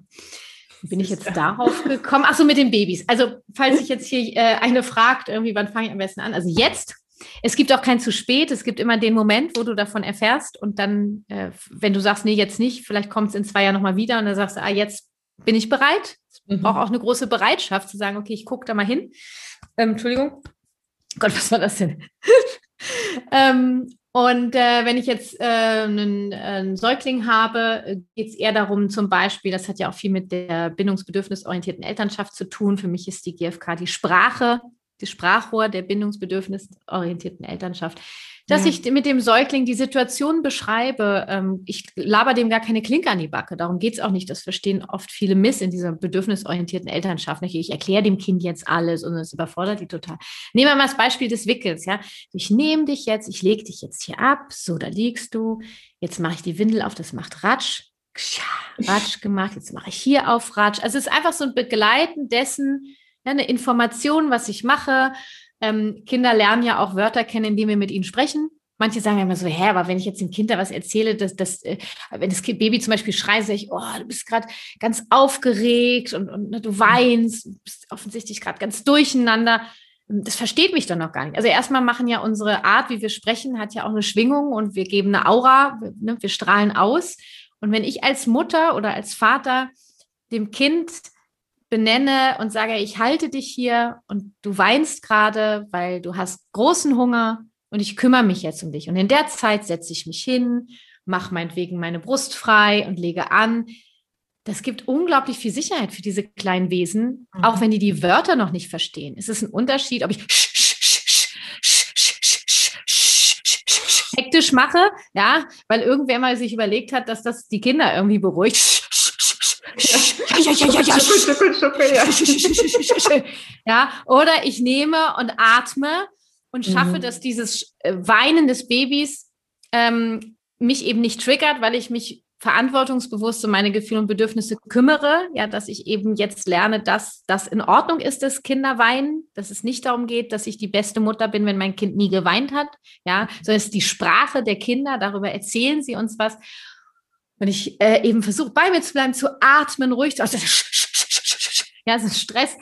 Speaker 2: Bin ich jetzt darauf gekommen? Ach so, mit den Babys. Also, falls sich jetzt hier äh, eine fragt, irgendwie, wann fange ich am besten an? Also jetzt. Es gibt auch kein zu spät. Es gibt immer den Moment, wo du davon erfährst und dann, äh, wenn du sagst, nee, jetzt nicht, vielleicht kommt es in zwei Jahren nochmal wieder und dann sagst du, ah, jetzt bin ich bereit. Ich brauche auch eine große Bereitschaft zu sagen, okay, ich gucke da mal hin. Ähm, Entschuldigung. Gott, was war das denn? ähm, und äh, wenn ich jetzt äh, einen, einen, Säugling habe, geht es eher darum, zum Beispiel, das hat ja auch viel mit der bindungsbedürfnisorientierten Elternschaft zu tun. Für mich ist die GfK die Sprache, die Sprachrohr der bindungsbedürfnisorientierten Elternschaft dass ja. ich mit dem Säugling die Situation beschreibe. Ähm, ich laber dem gar keine Klinke an die Backe. Darum geht es auch nicht. Das verstehen oft viele Miss in dieser bedürfnisorientierten Elternschaft. Ich erkläre dem Kind jetzt alles und es überfordert die total. Nehmen wir mal das Beispiel des Wickels. Ja? Ich nehme dich jetzt, ich lege dich jetzt hier ab. So, da liegst du. Jetzt mache ich die Windel auf, das macht Ratsch. Ratsch gemacht. Jetzt mache ich hier auf Ratsch. Also es ist einfach so ein Begleiten dessen, ja, eine Information, was ich mache ähm, Kinder lernen ja auch Wörter kennen, indem wir mit ihnen sprechen. Manche sagen immer so, hä, aber wenn ich jetzt dem Kind da was erzähle, dass das, äh, wenn das kind, Baby zum Beispiel schreit, sage ich, oh, du bist gerade ganz aufgeregt und, und ne, du weinst, bist offensichtlich gerade ganz durcheinander. Das versteht mich dann noch gar nicht. Also erstmal machen ja unsere Art, wie wir sprechen, hat ja auch eine Schwingung und wir geben eine Aura, ne, wir strahlen aus. Und wenn ich als Mutter oder als Vater dem Kind benenne und sage, ich halte dich hier und du weinst gerade, weil du hast großen Hunger und ich kümmere mich jetzt um dich. Und in der Zeit setze ich mich hin, mache meinetwegen meine Brust frei und lege an. Das gibt unglaublich viel Sicherheit für diese kleinen Wesen, mhm. auch wenn die die Wörter noch nicht verstehen. Es ist ein Unterschied, ob ich hektisch mache, ja, weil irgendwer mal sich überlegt hat, dass das die Kinder irgendwie beruhigt ja, oder ich nehme und atme und schaffe, mhm. dass dieses äh, Weinen des Babys ähm, mich eben nicht triggert, weil ich mich verantwortungsbewusst um meine Gefühle und Bedürfnisse kümmere, ja, dass ich eben jetzt lerne, dass das in Ordnung ist, dass Kinder weinen, dass es nicht darum geht, dass ich die beste Mutter bin, wenn mein Kind nie geweint hat, ja, sondern es ist die Sprache der Kinder, darüber erzählen sie uns was wenn ich äh, eben versuche, bei mir zu bleiben, zu atmen, ruhig zu, also, ja, es ist Stress,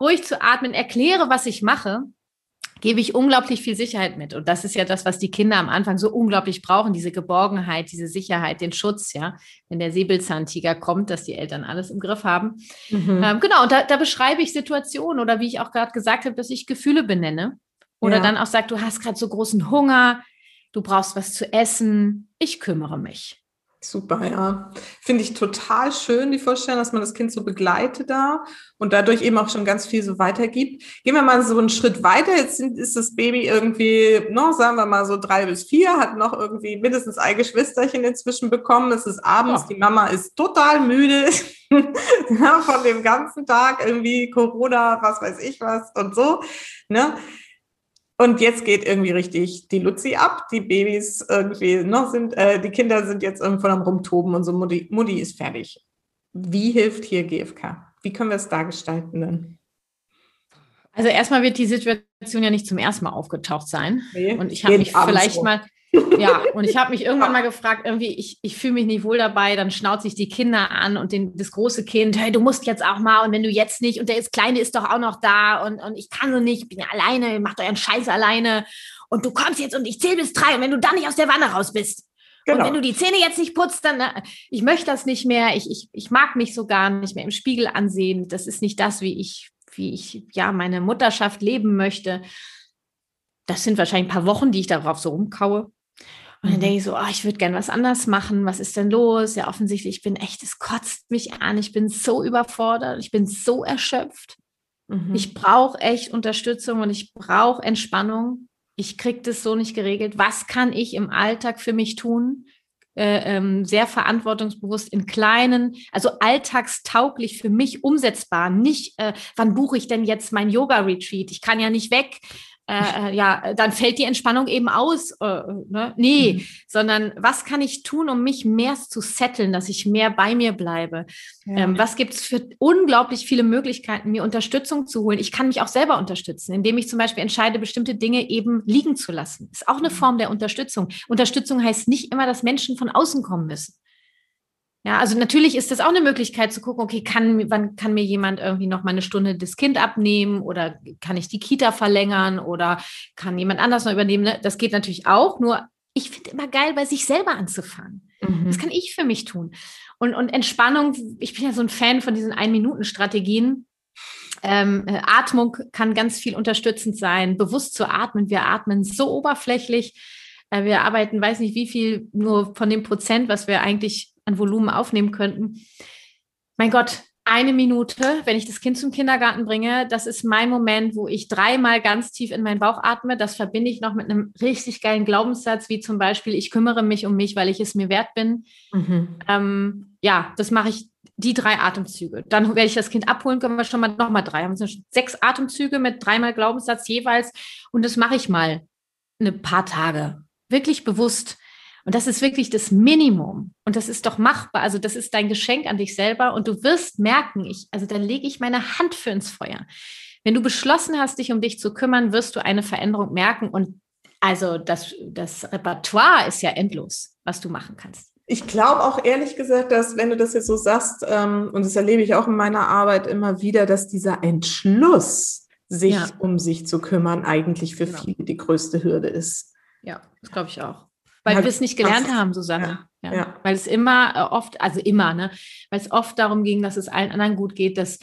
Speaker 2: ruhig zu atmen, erkläre, was ich mache, gebe ich unglaublich viel Sicherheit mit. Und das ist ja das, was die Kinder am Anfang so unglaublich brauchen, diese Geborgenheit, diese Sicherheit, den Schutz, ja. Wenn der Säbelzahntiger kommt, dass die Eltern alles im Griff haben. Mhm. Ähm, genau, und da, da, beschreibe ich Situationen oder wie ich auch gerade gesagt habe, dass ich Gefühle benenne. Oder ja. dann auch sage, du hast gerade so großen Hunger, du brauchst was zu essen, ich kümmere mich.
Speaker 1: Super, ja. Finde ich total schön, die Vorstellung, dass man das Kind so begleitet da und dadurch eben auch schon ganz viel so weitergibt. Gehen wir mal so einen Schritt weiter. Jetzt ist das Baby irgendwie, noch, sagen wir mal so drei bis vier, hat noch irgendwie mindestens ein Geschwisterchen inzwischen bekommen. Es ist abends, oh. die Mama ist total müde ja, von dem ganzen Tag, irgendwie Corona, was weiß ich was und so. Ne? Und jetzt geht irgendwie richtig die Luzi ab. Die Babys irgendwie noch sind, äh, die Kinder sind jetzt irgendwann am Rumtoben und so Mutti, Mutti ist fertig. Wie hilft hier GFK? Wie können wir es da gestalten denn?
Speaker 2: Also erstmal wird die Situation ja nicht zum ersten Mal aufgetaucht sein. Nee, und ich habe mich vielleicht mal, Ja, und ich habe mich irgendwann mal gefragt, irgendwie, ich, ich fühle mich nicht wohl dabei, dann schnauze ich die Kinder an und den, das große Kind, hey, du musst jetzt auch mal und wenn du jetzt nicht und der ist Kleine ist doch auch noch da und, und ich kann so nicht, ich bin ja alleine, macht euren Scheiß alleine und du kommst jetzt und ich zähle bis drei und wenn du dann nicht aus der Wanne raus bist, Genau. Und wenn du die Zähne jetzt nicht putzt, dann, äh, ich möchte das nicht mehr, ich, ich, ich mag mich so gar nicht mehr im Spiegel ansehen. Das ist nicht das, wie ich, wie ich ja meine Mutterschaft leben möchte. Das sind wahrscheinlich ein paar Wochen, die ich darauf so rumkaue. Und dann mhm. denke ich so, oh, ich würde gern was anders machen. Was ist denn los? Ja, offensichtlich, ich bin echt, es kotzt mich an. Ich bin so überfordert. Ich bin so erschöpft. Mhm. Ich brauche echt Unterstützung und ich brauche Entspannung ich kriege das so nicht geregelt. Was kann ich im Alltag für mich tun? Äh, ähm, sehr verantwortungsbewusst in kleinen, also alltagstauglich für mich umsetzbar. Nicht, äh, wann buche ich denn jetzt mein Yoga-Retreat? Ich kann ja nicht weg. Äh, äh, ja, dann fällt die Entspannung eben aus. Äh, ne? Nee, mhm. sondern was kann ich tun, um mich mehr zu setteln, dass ich mehr bei mir bleibe? Ja. Ähm, was gibt es für unglaublich viele Möglichkeiten, mir Unterstützung zu holen? Ich kann mich auch selber unterstützen, indem ich zum Beispiel entscheide, bestimmte Dinge eben liegen zu lassen. Ist auch eine mhm. Form der Unterstützung. Unterstützung heißt nicht immer, dass Menschen von außen kommen müssen. Ja, also natürlich ist das auch eine Möglichkeit zu gucken, okay, kann, wann kann mir jemand irgendwie noch mal eine Stunde das Kind abnehmen oder kann ich die Kita verlängern oder kann jemand anders noch übernehmen? Ne? Das geht natürlich auch, nur ich finde immer geil, bei sich selber anzufangen. Mhm. Das kann ich für mich tun. Und, und Entspannung, ich bin ja so ein Fan von diesen Ein-Minuten-Strategien. Ähm, äh, Atmung kann ganz viel unterstützend sein, bewusst zu atmen. Wir atmen so oberflächlich. Äh, wir arbeiten, weiß nicht wie viel, nur von dem Prozent, was wir eigentlich an Volumen aufnehmen könnten. Mein Gott, eine Minute, wenn ich das Kind zum Kindergarten bringe, das ist mein Moment, wo ich dreimal ganz tief in meinen Bauch atme. Das verbinde ich noch mit einem richtig geilen Glaubenssatz, wie zum Beispiel, ich kümmere mich um mich, weil ich es mir wert bin. Mhm. Ähm, ja, das mache ich die drei Atemzüge. Dann werde ich das Kind abholen, können wir schon mal nochmal drei. Haben wir sechs Atemzüge mit dreimal Glaubenssatz jeweils. Und das mache ich mal ein paar Tage. Wirklich bewusst. Und das ist wirklich das Minimum. Und das ist doch machbar. Also das ist dein Geschenk an dich selber. Und du wirst merken, ich, also da lege ich meine Hand für ins Feuer. Wenn du beschlossen hast, dich um dich zu kümmern, wirst du eine Veränderung merken. Und also das, das Repertoire ist ja endlos, was du machen kannst.
Speaker 1: Ich glaube auch ehrlich gesagt, dass wenn du das jetzt so sagst, ähm, und das erlebe ich auch in meiner Arbeit immer wieder, dass dieser Entschluss, sich ja. um sich zu kümmern, eigentlich für genau. viele die größte Hürde ist.
Speaker 2: Ja, das glaube ich auch. Weil wir es nicht gelernt haben, Susanne. Ja, ja. Weil es immer äh, oft, also immer, ne, weil es oft darum ging, dass es allen anderen gut geht, dass,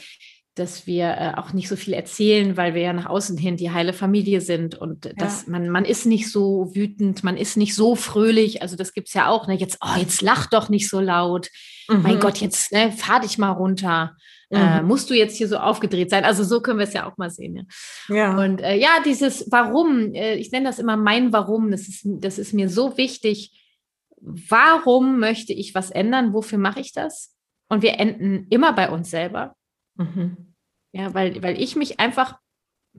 Speaker 2: dass wir äh, auch nicht so viel erzählen, weil wir ja nach außen hin die heile Familie sind und dass man, man ist nicht so wütend, man ist nicht so fröhlich. Also das gibt es ja auch, ne? Jetzt, oh, jetzt lach doch nicht so laut. Mhm. Mein Gott, jetzt ne, fahr dich mal runter. Äh, mhm. Äh, musst du jetzt hier so aufgedreht sein? Also so können wir es ja auch mal sehen. Ja. ja. Und äh, ja, dieses Warum, äh, ich nenne das immer mein Warum, das ist, das ist mir so wichtig. Warum möchte ich was ändern? Wofür mache ich das? Und wir enden immer bei uns selber. Mhm. Ja, weil, weil ich mich einfach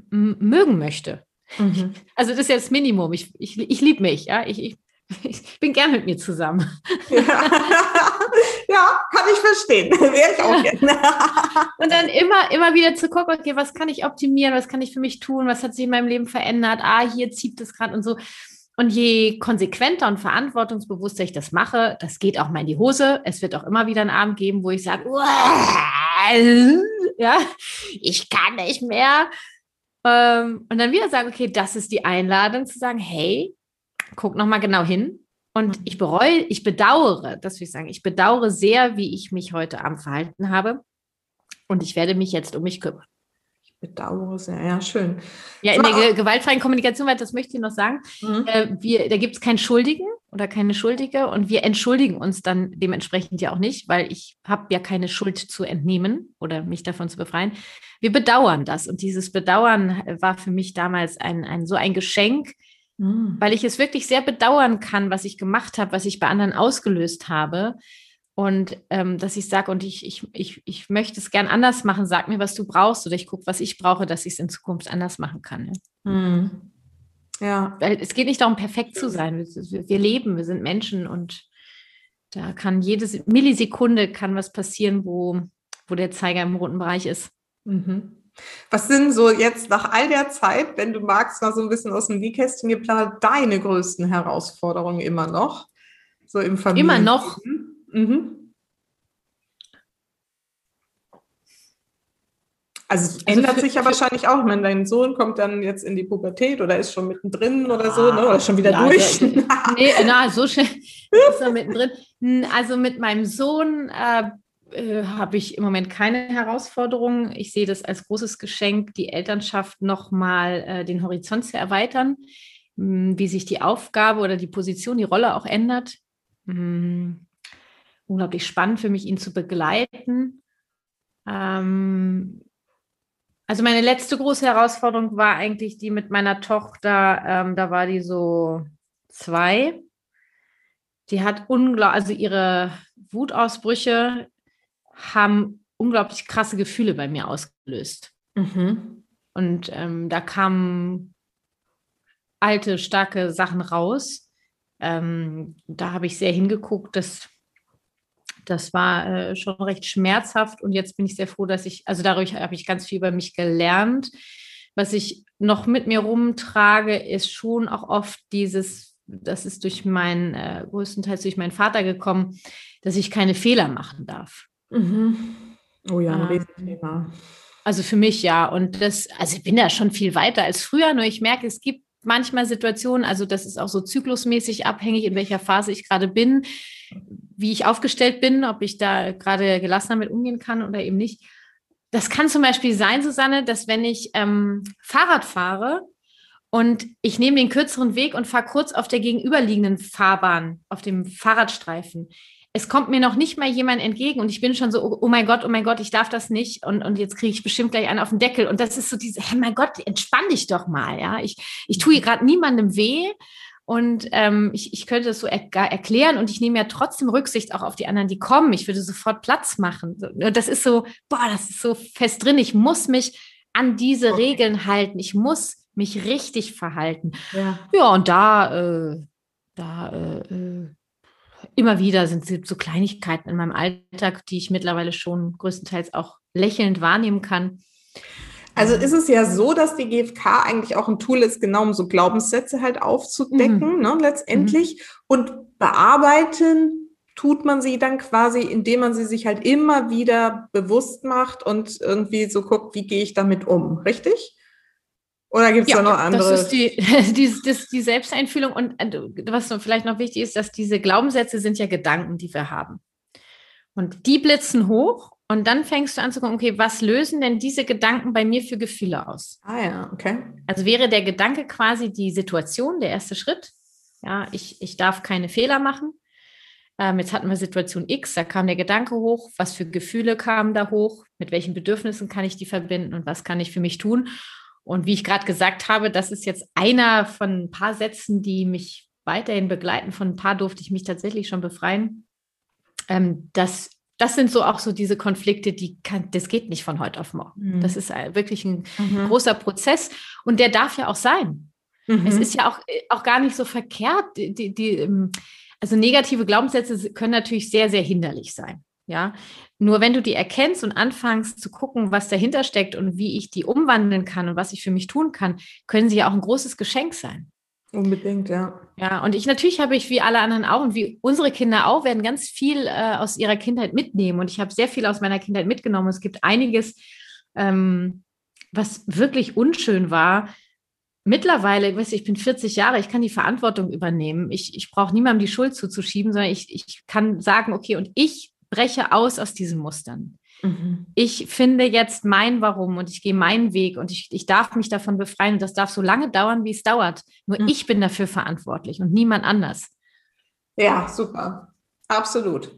Speaker 2: mögen möchte. Mhm. Also das ist ja das Minimum. Ich, ich, ich liebe mich, ja. Ich, ich, ich bin gern mit mir zusammen.
Speaker 1: Ja, ja kann ich verstehen. Wäre ich auch gerne.
Speaker 2: Und dann immer, immer wieder zu gucken, okay, was kann ich optimieren, was kann ich für mich tun, was hat sich in meinem Leben verändert, ah, hier zieht es gerade und so. Und je konsequenter und verantwortungsbewusster ich das mache, das geht auch mal in die Hose. Es wird auch immer wieder einen Abend geben, wo ich sage, ja, ich kann nicht mehr. Ähm, und dann wieder sagen, okay, das ist die Einladung zu sagen, hey, guck nochmal genau hin. Und mhm. ich bereue, ich bedauere, das will ich sagen, ich bedauere sehr, wie ich mich heute Abend verhalten habe. Und ich werde mich jetzt um mich kümmern.
Speaker 1: Ich bedauere sehr, ja, schön.
Speaker 2: Ja, in so, der gewaltfreien Kommunikation, weil das möchte ich noch sagen, mhm. äh, wir, da gibt es keinen Schuldigen oder keine Schuldige und wir entschuldigen uns dann dementsprechend ja auch nicht, weil ich habe ja keine Schuld zu entnehmen oder mich davon zu befreien. Wir bedauern das und dieses Bedauern war für mich damals ein, ein so ein Geschenk, Mhm. Weil ich es wirklich sehr bedauern kann, was ich gemacht habe, was ich bei anderen ausgelöst habe. Und ähm, dass ich sage, und ich, ich, ich, ich möchte es gern anders machen, sag mir, was du brauchst, oder ich gucke, was ich brauche, dass ich es in Zukunft anders machen kann. Mhm. Ja. Weil es geht nicht darum, perfekt zu sein. Wir, wir, leben, wir sind Menschen und da kann jede Millisekunde kann was passieren, wo, wo der Zeiger im roten Bereich ist.
Speaker 1: Mhm. Was sind so jetzt nach all der Zeit, wenn du magst, mal so ein bisschen aus dem Nähkästchen geplant, deine größten Herausforderungen immer noch? So im Familien
Speaker 2: Immer noch?
Speaker 1: Mhm. Also es also ändert sich ja wahrscheinlich auch. Ich meine, dein Sohn kommt dann jetzt in die Pubertät oder ist schon mittendrin oder so, ne? oder schon wieder ja, durch. Der,
Speaker 2: nee, na, so schnell ist er mittendrin. Also mit meinem Sohn äh, äh, habe ich im Moment keine Herausforderungen. Ich sehe das als großes Geschenk, die Elternschaft nochmal äh, den Horizont zu erweitern, mh, hm, wie sich die Aufgabe oder die Position, die Rolle auch ändert. Mh, hm, unglaublich spannend für mich, ihn zu begleiten. Ähm, also meine letzte große Herausforderung war eigentlich die mit meiner Tochter. Ähm, da war die so zwei. Die hat unglaublich, also ihre Wutausbrüche haben unglaublich krasse Gefühle bei mir ausgelöst. Mhm. Und ähm, da kamen alte, starke Sachen raus. Ähm, da habe ich sehr hingeguckt, dass das war äh, schon recht schmerzhaft und jetzt bin ich sehr froh, dass ich, also dadurch habe ich ganz viel über mich gelernt. Was ich noch mit mir rumtrage, ist schon auch oft dieses, das ist durch meinen, äh, größtenteils durch meinen Vater gekommen, dass ich keine Fehler machen darf. Mhm.
Speaker 1: Oh ja, ein ähm, Riesenthema.
Speaker 2: Also für mich ja. Und das, also ich bin da schon viel weiter als früher, nur ich merke, es gibt manchmal Situationen, also das ist auch so zyklusmäßig abhängig, in welcher Phase ich gerade bin, wie ich aufgestellt bin, ob ich da gerade gelassen damit umgehen kann oder eben nicht. Das kann zum Beispiel sein, Susanne, dass wenn ich ähm, Fahrrad fahre und ich nehme den kürzeren Weg und fahre kurz auf der gegenüberliegenden Fahrbahn, auf dem Fahrradstreifen, es kommt mir noch nicht mal jemand entgegen und ich bin schon so, oh, oh mein Gott, oh mein Gott, ich darf das nicht und, und jetzt kriege ich bestimmt gleich einen auf den Deckel. Und das ist so diese, hey mein Gott, entspann dich doch mal, ja. Ich, ich tue gerade niemandem weh und ähm, ich, ich könnte das so er erklären und ich nehme ja trotzdem Rücksicht auch auf die anderen, die kommen. Ich würde sofort Platz machen. Und das ist so, boah, das ist so fest drin. Ich muss mich an diese okay. Regeln halten. Ich muss mich richtig verhalten. Ja, ja und da, äh, da äh, äh immer wieder sind so Kleinigkeiten in meinem Alltag, die ich mittlerweile schon größtenteils auch lächelnd wahrnehmen kann.
Speaker 1: Also ist es ja so, dass die GfK eigentlich auch ein Tool ist, genau um so Glaubenssätze halt aufzudecken, mhm. ne, letztendlich. Mhm. Und bearbeiten tut man sie dann quasi, indem man sie sich halt immer wieder bewusst macht und irgendwie so guckt, wie gehe ich damit um, richtig? Oder gibt es ja, da noch andere?
Speaker 2: Das ist die, die, das, die Selbsteinfühlung. Und äh, was vielleicht noch wichtig ist, dass diese Glaubenssätze sind ja Gedanken, die wir haben. Und die blitzen hoch und dann fängst du an zu gucken, okay, was lösen denn diese Gedanken bei mir für Gefühle aus?
Speaker 1: Ah ja, okay.
Speaker 2: Also wäre der Gedanke quasi die Situation, der erste Schritt. Ja, ich, ich darf keine Fehler machen. Ähm, jetzt hatten wir Situation X, da kam der Gedanke hoch, was für Gefühle kamen da hoch, mit welchen Bedürfnissen kann ich die verbinden und was kann ich für mich tun? Und wie ich gerade gesagt habe, das ist jetzt einer von ein paar Sätzen, die mich weiterhin begleiten. Von ein paar durfte ich mich tatsächlich schon befreien. Ähm, das, das sind so auch so diese Konflikte, die kann, das geht nicht von heute auf morgen. Mhm. Das ist wirklich ein mhm. großer Prozess und der darf ja auch sein. Mhm. Es ist ja auch, auch gar nicht so verkehrt. Die, die, ähm, also negative Glaubenssätze können natürlich sehr, sehr hinderlich sein. Ja, nur wenn du die erkennst und anfängst zu gucken, was dahinter steckt und wie ich die umwandeln kann und was ich für mich tun kann, können sie ja auch ein großes Geschenk sein.
Speaker 1: Unbedingt, ja.
Speaker 2: Ja, und ich natürlich habe ich wie alle anderen auch und wie unsere Kinder auch, werden ganz viel äh, aus ihrer Kindheit mitnehmen. Und ich habe sehr viel aus meiner Kindheit mitgenommen. Es gibt einiges, ähm, was wirklich unschön war. Mittlerweile, weißt du, ich bin 40 Jahre, ich kann die Verantwortung übernehmen. Ich, ich brauche niemandem die Schuld zuzuschieben, sondern ich, ich kann sagen, okay, und ich breche aus aus diesen Mustern. Mhm. Ich finde jetzt mein Warum und ich gehe meinen Weg und ich, ich darf mich davon befreien und das darf so lange dauern, wie es dauert. Nur mhm. ich bin dafür verantwortlich und niemand anders.
Speaker 1: Ja, super. Absolut.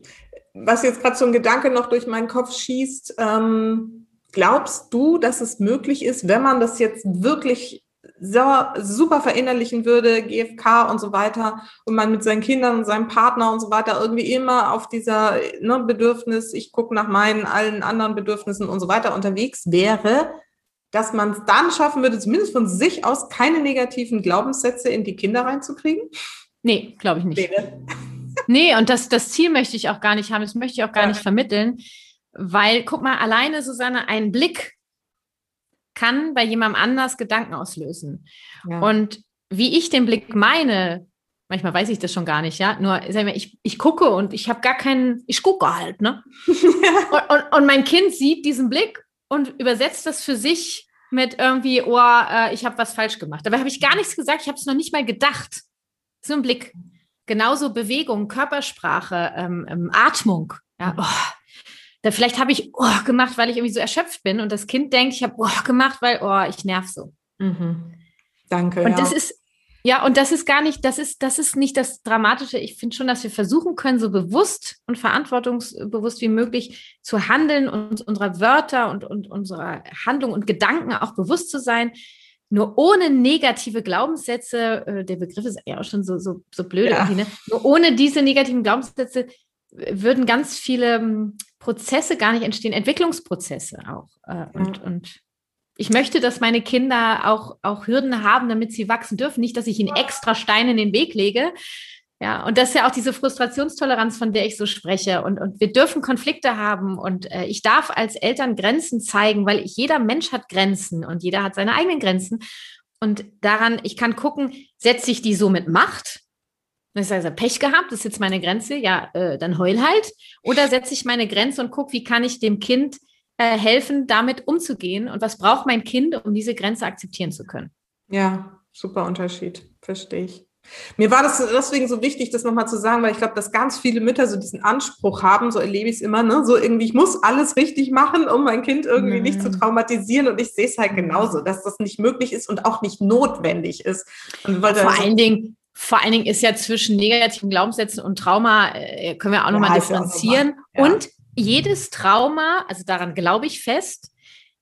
Speaker 1: Was jetzt gerade so ein Gedanke noch durch meinen Kopf schießt, ähm, glaubst du, dass es möglich ist, wenn man das jetzt wirklich so, super verinnerlichen würde, GFK und so weiter, und man mit seinen Kindern und seinem Partner und so weiter irgendwie immer auf dieser ne, Bedürfnis, ich gucke nach meinen allen anderen Bedürfnissen und so weiter unterwegs wäre, dass man es dann schaffen würde, zumindest von sich aus keine negativen Glaubenssätze in die Kinder reinzukriegen?
Speaker 2: Nee, glaube ich nicht. Nee, ne? und das, das Ziel möchte ich auch gar nicht haben, das möchte ich auch gar ja. nicht vermitteln, weil, guck mal, alleine, Susanne, ein Blick kann bei jemandem anders Gedanken auslösen. Ja. Und wie ich den Blick meine, manchmal weiß ich das schon gar nicht, ja. Nur, ich, ich gucke und ich habe gar keinen, ich gucke halt, ne? und, und, und, mein Kind sieht diesen Blick und übersetzt das für sich mit irgendwie, oh, äh, ich habe was falsch gemacht. Dabei habe ich gar nichts gesagt, ich habe es noch nicht mal gedacht. So ein Blick. Genauso Bewegung, Körpersprache, ähm, ähm, Atmung. Ja, oh, da vielleicht habe ich oh gemacht, weil ich irgendwie so erschöpft bin und das Kind denkt, ich habe oh gemacht, weil oh, ich nerv so.
Speaker 1: Mhm. Danke.
Speaker 2: Und ja. das ist ja, und das ist gar nicht, das ist, das ist nicht das Dramatische. Ich finde schon, dass wir versuchen können, so bewusst und verantwortungsbewusst wie möglich zu handeln und unserer Wörter und, und unserer Handlung und Gedanken auch bewusst zu sein. Nur ohne negative Glaubenssätze, äh, der Begriff ist ja auch schon so, so, so blöd ja. irgendwie, ne? Nur ohne diese negativen Glaubenssätze würden ganz viele hm, Prozesse gar nicht entstehen, Entwicklungsprozesse auch. Äh, und, ja. und ich möchte, dass meine Kinder auch, auch Hürden haben, damit sie wachsen dürfen. Nicht, dass ich ihnen extra Steine in den Weg lege. Ja, und das ist ja auch diese Frustrationstoleranz, von der ich so spreche. Und, und wir dürfen Konflikte haben. Und äh, ich darf als Eltern Grenzen zeigen, weil ich, jeder Mensch hat Grenzen und jeder hat seine eigenen Grenzen. Und daran, ich kann gucken, setze ich die so mit Macht? Das ist also Pech gehabt, das ist jetzt meine Grenze, ja, äh, dann heul halt. Oder setze ich meine Grenze und gucke, wie kann ich dem Kind äh, helfen, damit umzugehen und was braucht mein Kind, um diese Grenze akzeptieren zu können.
Speaker 1: Ja, super Unterschied, verstehe ich. Mir war das deswegen so wichtig, das nochmal zu sagen, weil ich glaube, dass ganz viele Mütter so diesen Anspruch haben, so erlebe ich es immer, ne? so irgendwie, ich muss alles richtig machen, um mein Kind irgendwie mhm. nicht zu traumatisieren. Und ich sehe es halt genauso, dass das nicht möglich ist und auch nicht notwendig ist.
Speaker 2: vor allen Dingen, vor allen Dingen ist ja zwischen negativen Glaubenssätzen und Trauma, äh, können wir auch nochmal ja, differenzieren. Noch mal. Ja. Und jedes Trauma, also daran glaube ich fest,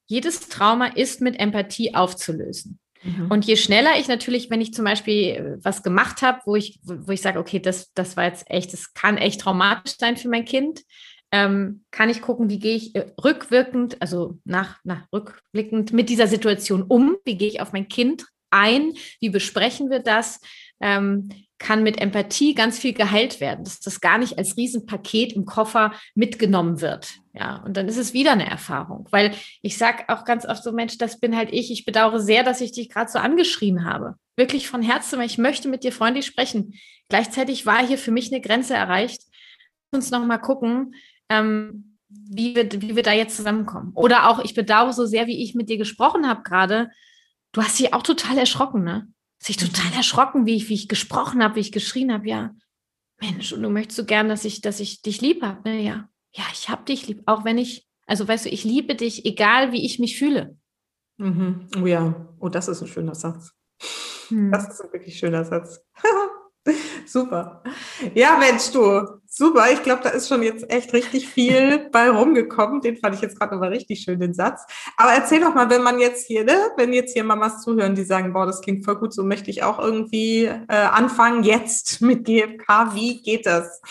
Speaker 2: jedes Trauma ist mit Empathie aufzulösen. Mhm. Und je schneller ich natürlich, wenn ich zum Beispiel äh, was gemacht habe, wo ich, wo ich sage, okay, das, das war jetzt echt, das kann echt traumatisch sein für mein Kind, ähm, kann ich gucken, wie gehe ich äh, rückwirkend, also nach, nach rückblickend mit dieser Situation um, wie gehe ich auf mein Kind ein, wie besprechen wir das, ähm, kann mit Empathie ganz viel geheilt werden, dass das gar nicht als Riesenpaket im Koffer mitgenommen wird. Ja, und dann ist es wieder eine Erfahrung, weil ich sage auch ganz oft so, Mensch, das bin halt ich. Ich bedauere sehr, dass ich dich gerade so angeschrien habe. Wirklich von Herzen, weil ich möchte mit dir freundlich sprechen. Gleichzeitig war hier für mich eine Grenze erreicht. Uns noch mal gucken, ähm, wie, wir, wie wir da jetzt zusammenkommen. Oder auch, ich bedauere so sehr, wie ich mit dir gesprochen habe gerade. Du hast dich auch total erschrocken, ne? Sich total erschrocken, wie ich, wie ich gesprochen habe, wie ich geschrien habe. Ja, Mensch, und du möchtest so gern, dass ich, dass ich dich lieb habe. Ne? Ja, ja, ich habe dich lieb, auch wenn ich, also weißt du, ich liebe dich, egal wie ich mich fühle.
Speaker 1: Mhm. Oh ja, oh, das ist ein schöner Satz. Hm. Das ist ein wirklich schöner Satz. super. Ja, Mensch, du, super. Ich glaube, da ist schon jetzt echt richtig viel bei rumgekommen. Den fand ich jetzt gerade nochmal richtig schön, den Satz. Aber erzähl doch mal, wenn man jetzt hier, ne, wenn jetzt hier Mamas zuhören, die sagen, boah, das klingt voll gut, so möchte ich auch irgendwie äh, anfangen jetzt mit GFK. Wie geht das?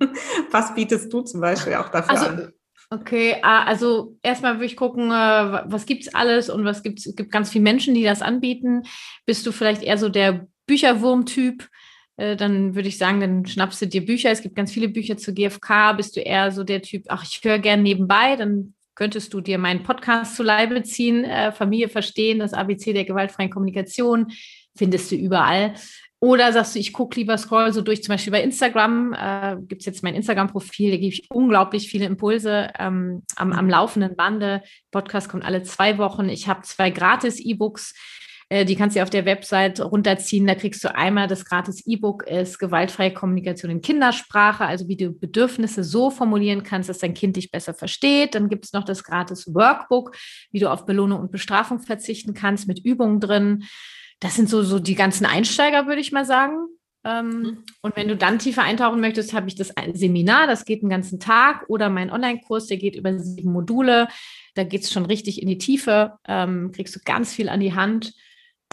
Speaker 1: Was bietest du zum Beispiel auch dafür also, an?
Speaker 2: Okay, ah, also erstmal würde ich gucken, äh, was gibt es alles und was gibt's, es gibt ganz viele Menschen, die das anbieten. Bist du vielleicht eher so der Bücherwurm-Typ? Äh, dann würde ich sagen, dann schnappst du dir Bücher. Es gibt ganz viele Bücher zu GfK. Bist du eher so der Typ, ach, ich höre gern nebenbei, dann könntest du dir meinen Podcast zu Leibe ziehen, äh, Familie verstehen, das ABC der gewaltfreien Kommunikation, findest du überall. Oder sagst du, ich gucke lieber Scroll so durch, zum Beispiel bei Instagram, äh, gibt es jetzt mein Instagram-Profil, da gebe ich unglaublich viele Impulse ähm, am, am laufenden Bande. Podcast kommt alle zwei Wochen. Ich habe zwei Gratis-E-Books äh, die kannst du auf der Website runterziehen. Da kriegst du einmal das gratis E-Book ist gewaltfreie Kommunikation in Kindersprache, also wie du Bedürfnisse so formulieren kannst, dass dein Kind dich besser versteht. Dann gibt es noch das gratis Workbook, wie du auf Belohnung und Bestrafung verzichten kannst mit Übungen drin. Das sind so, so die ganzen Einsteiger, würde ich mal sagen. Ähm, mhm. Und wenn du dann tiefer eintauchen möchtest, habe ich das Seminar, das geht einen ganzen Tag, oder mein Online-Kurs, der geht über sieben Module. Da geht es schon richtig in die Tiefe, ähm, kriegst du ganz viel an die Hand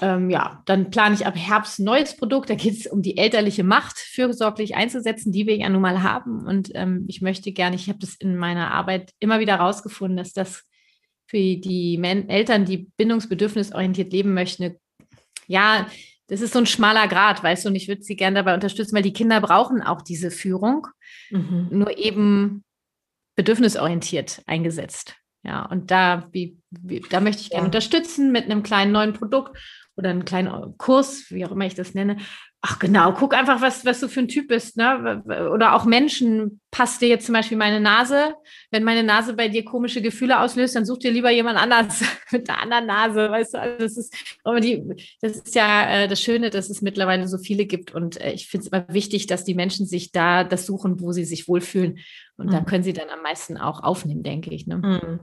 Speaker 2: ähm, ja, dann plane ich ab Herbst ein neues Produkt. Da geht es um die elterliche Macht fürsorglich einzusetzen, die wir ja nun mal haben. Und ähm, ich möchte gerne, ich habe das in meiner Arbeit immer wieder herausgefunden, dass das für die Men Eltern, die bindungsbedürfnisorientiert leben möchten, ja, das ist so ein schmaler Grad, weißt du, und ich würde sie gerne dabei unterstützen, weil die Kinder brauchen auch diese Führung, mhm. nur eben bedürfnisorientiert eingesetzt. Ja, und da, wie, wie, da möchte ich gerne ja. unterstützen mit einem kleinen neuen Produkt oder einem kleinen Kurs, wie auch immer ich das nenne. Ach genau, guck einfach, was, was du für ein Typ bist, ne? Oder auch Menschen, passt dir jetzt zum Beispiel meine Nase? Wenn meine Nase bei dir komische Gefühle auslöst, dann such dir lieber jemand anders mit einer anderen Nase, weißt du? Also das ist, die, das ist ja äh, das Schöne, dass es mittlerweile so viele gibt. Und äh, ich finde es immer wichtig, dass die Menschen sich da das suchen, wo sie sich wohlfühlen. Und mhm. da können sie dann am meisten auch aufnehmen, denke ich. Ne? Mhm.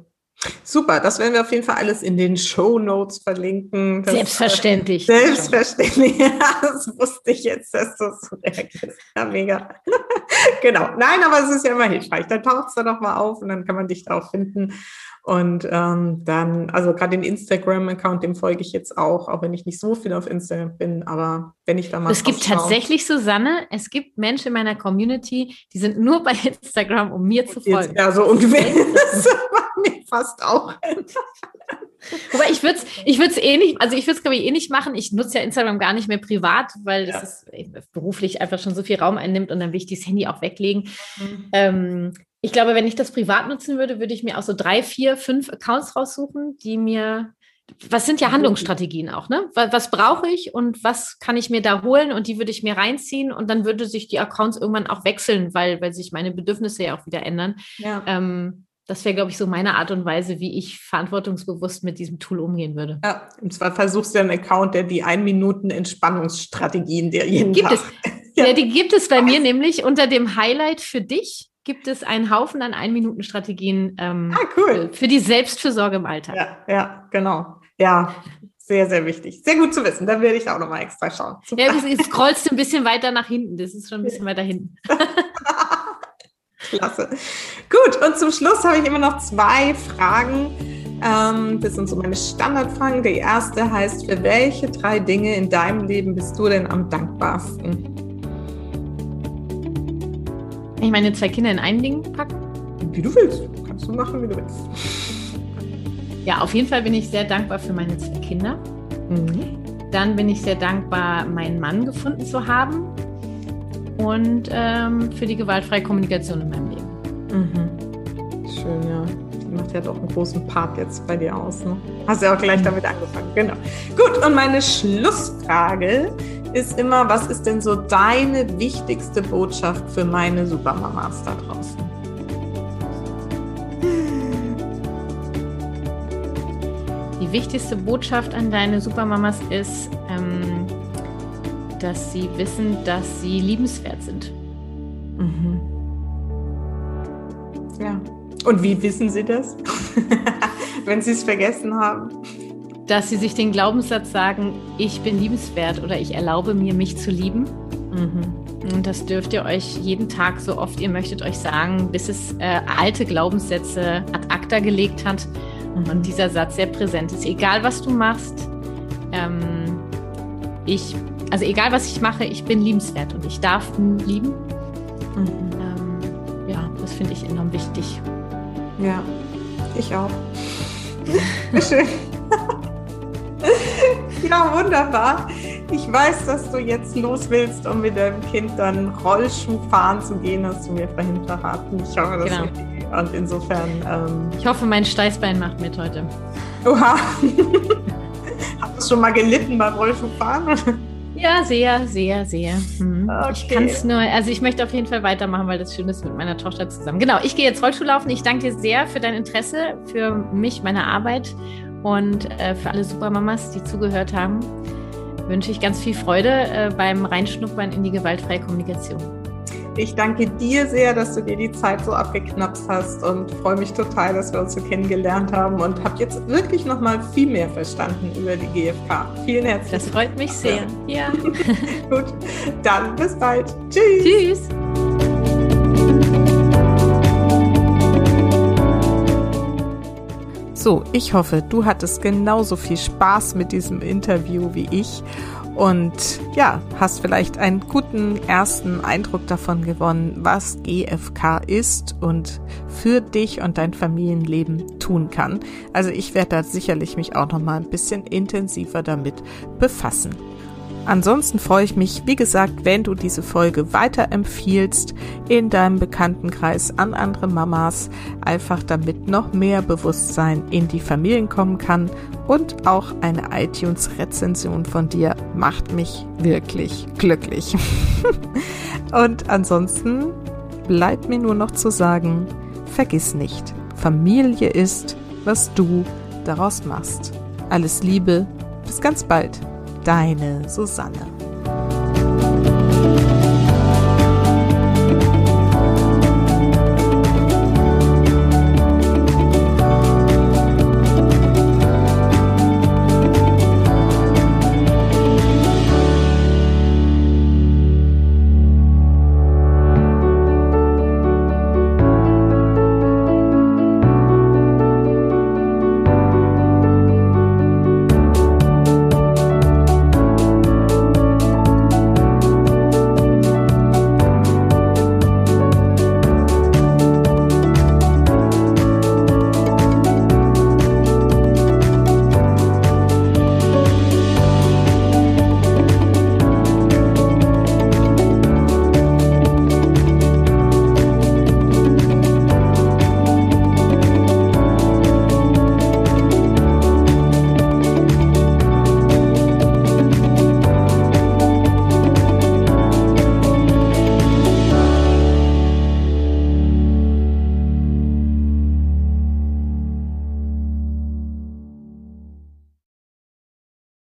Speaker 1: Super, das werden wir auf jeden Fall alles in den Show Notes verlinken.
Speaker 2: Das, selbstverständlich.
Speaker 1: Äh, selbstverständlich. Ja, das wusste ich jetzt, dass du so reagierst. Ja, mega. genau. Nein, aber es ist ja immer hilfreich. Dann taucht es da noch mal auf und dann kann man dich da auch finden. Und ähm, dann, also gerade den Instagram-Account, dem folge ich jetzt auch, auch wenn ich nicht so viel auf Instagram bin, aber wenn ich da mal.
Speaker 2: Es gibt schaue, tatsächlich, Susanne, es gibt Menschen in meiner Community, die sind nur bei Instagram, um mir zu folgen.
Speaker 1: Ja, so ungefähr. Fast auch.
Speaker 2: Wobei ich würde es ich würd's eh nicht, also ich würde es glaube ich eh nicht machen. Ich nutze ja Instagram gar nicht mehr privat, weil ja. das ist beruflich einfach schon so viel Raum einnimmt und dann will ich das Handy auch weglegen. Mhm. Ähm, ich glaube, wenn ich das privat nutzen würde, würde ich mir auch so drei, vier, fünf Accounts raussuchen, die mir, was sind ja Handlungsstrategien auch, ne? Was, was brauche ich und was kann ich mir da holen und die würde ich mir reinziehen und dann würde sich die Accounts irgendwann auch wechseln, weil, weil sich meine Bedürfnisse ja auch wieder ändern. Ja. Ähm, das wäre, glaube ich, so meine Art und Weise, wie ich verantwortungsbewusst mit diesem Tool umgehen würde.
Speaker 1: Ja, und zwar versuchst du einen Account, der die ein Minuten Entspannungsstrategien der jeden
Speaker 2: gibt Tag. Es. Ja. ja, die gibt es bei mir nämlich unter dem Highlight für dich gibt es einen Haufen an Ein-Minuten-Strategien ähm, ah, cool. für, die Selbstfürsorge im Alltag.
Speaker 1: Ja, ja, genau. Ja, sehr, sehr wichtig. Sehr gut zu wissen. Da werde ich auch nochmal extra schauen.
Speaker 2: Super. Ja, du scrollst ein bisschen weiter nach hinten. Das ist schon ein bisschen weiter hinten.
Speaker 1: Klasse. Gut, und zum Schluss habe ich immer noch zwei Fragen. Ähm, das sind so meine Standardfragen. Die erste heißt, für welche drei Dinge in deinem Leben bist du denn am dankbarsten?
Speaker 2: ich meine zwei Kinder in ein Ding packen?
Speaker 1: Wie du willst. Kannst du machen, wie du willst.
Speaker 2: Ja, auf jeden Fall bin ich sehr dankbar für meine zwei Kinder. Mhm. Dann bin ich sehr dankbar, meinen Mann gefunden zu haben und ähm, für die gewaltfreie Kommunikation in meinem Leben.
Speaker 1: Mhm. Schön, ja. Die macht ja doch einen großen Part jetzt bei dir aus. Ne? Hast ja auch gleich mhm. damit angefangen. Genau. Gut, und meine Schlussfrage ist immer, was ist denn so deine wichtigste Botschaft für meine Supermamas da draußen?
Speaker 2: Die wichtigste Botschaft an deine Supermamas ist, dass sie wissen, dass sie liebenswert sind. Mhm.
Speaker 1: Ja. Und wie wissen sie das? Wenn sie es vergessen haben?
Speaker 2: dass sie sich den Glaubenssatz sagen, ich bin liebenswert oder ich erlaube mir, mich zu lieben. Mhm. Und das dürft ihr euch jeden Tag, so oft ihr möchtet, euch sagen, bis es äh, alte Glaubenssätze ad acta gelegt hat mhm. und dieser Satz sehr präsent ist. Egal, was du machst, ähm, ich, also egal, was ich mache, ich bin liebenswert und ich darf lieben. Mhm. Ähm, ja, das finde ich enorm wichtig.
Speaker 1: Ja, ich auch. Schön. ja, wunderbar. Ich weiß, dass du jetzt los willst, um mit deinem Kind dann Rollschuh fahren zu gehen, hast du mir vorhin verraten. Ich hoffe, das genau. Und insofern. Ähm,
Speaker 2: ich hoffe, mein Steißbein macht mit heute.
Speaker 1: Oha. Hast du schon mal gelitten beim Rollschuhfahren?
Speaker 2: Ja, sehr, sehr, sehr. Mhm. Okay. Ich kann es nur, also ich möchte auf jeden Fall weitermachen, weil das schön ist mit meiner Tochter zusammen. Genau, ich gehe jetzt Rollschuh laufen. Ich danke dir sehr für dein Interesse, für mich, meine Arbeit und äh, für alle Supermamas, die zugehört haben, wünsche ich ganz viel Freude äh, beim Reinschnuppern in die gewaltfreie Kommunikation.
Speaker 1: Ich danke dir sehr, dass du dir die Zeit so abgeknapst hast und freue mich total, dass wir uns so kennengelernt haben und habe jetzt wirklich noch mal viel mehr verstanden über die GfK. Vielen herzlichen
Speaker 2: Dank. Das freut mich sehr. Ja.
Speaker 1: Gut, dann bis bald. Tschüss. Tschüss. So, ich hoffe, du hattest genauso viel Spaß mit diesem Interview wie ich und ja, hast vielleicht einen guten ersten Eindruck davon gewonnen, was GFK ist und für dich und dein Familienleben tun kann. Also ich werde da sicherlich mich auch noch mal ein bisschen intensiver damit befassen. Ansonsten freue ich mich, wie gesagt, wenn du diese Folge weiterempfiehlst in deinem Bekanntenkreis an andere Mamas, einfach damit noch mehr Bewusstsein in die Familien kommen kann und auch eine iTunes-Rezension von dir macht mich wirklich glücklich. und ansonsten bleibt mir nur noch zu sagen, vergiss nicht, Familie ist, was du daraus machst. Alles Liebe, bis ganz bald. Deine Susanne.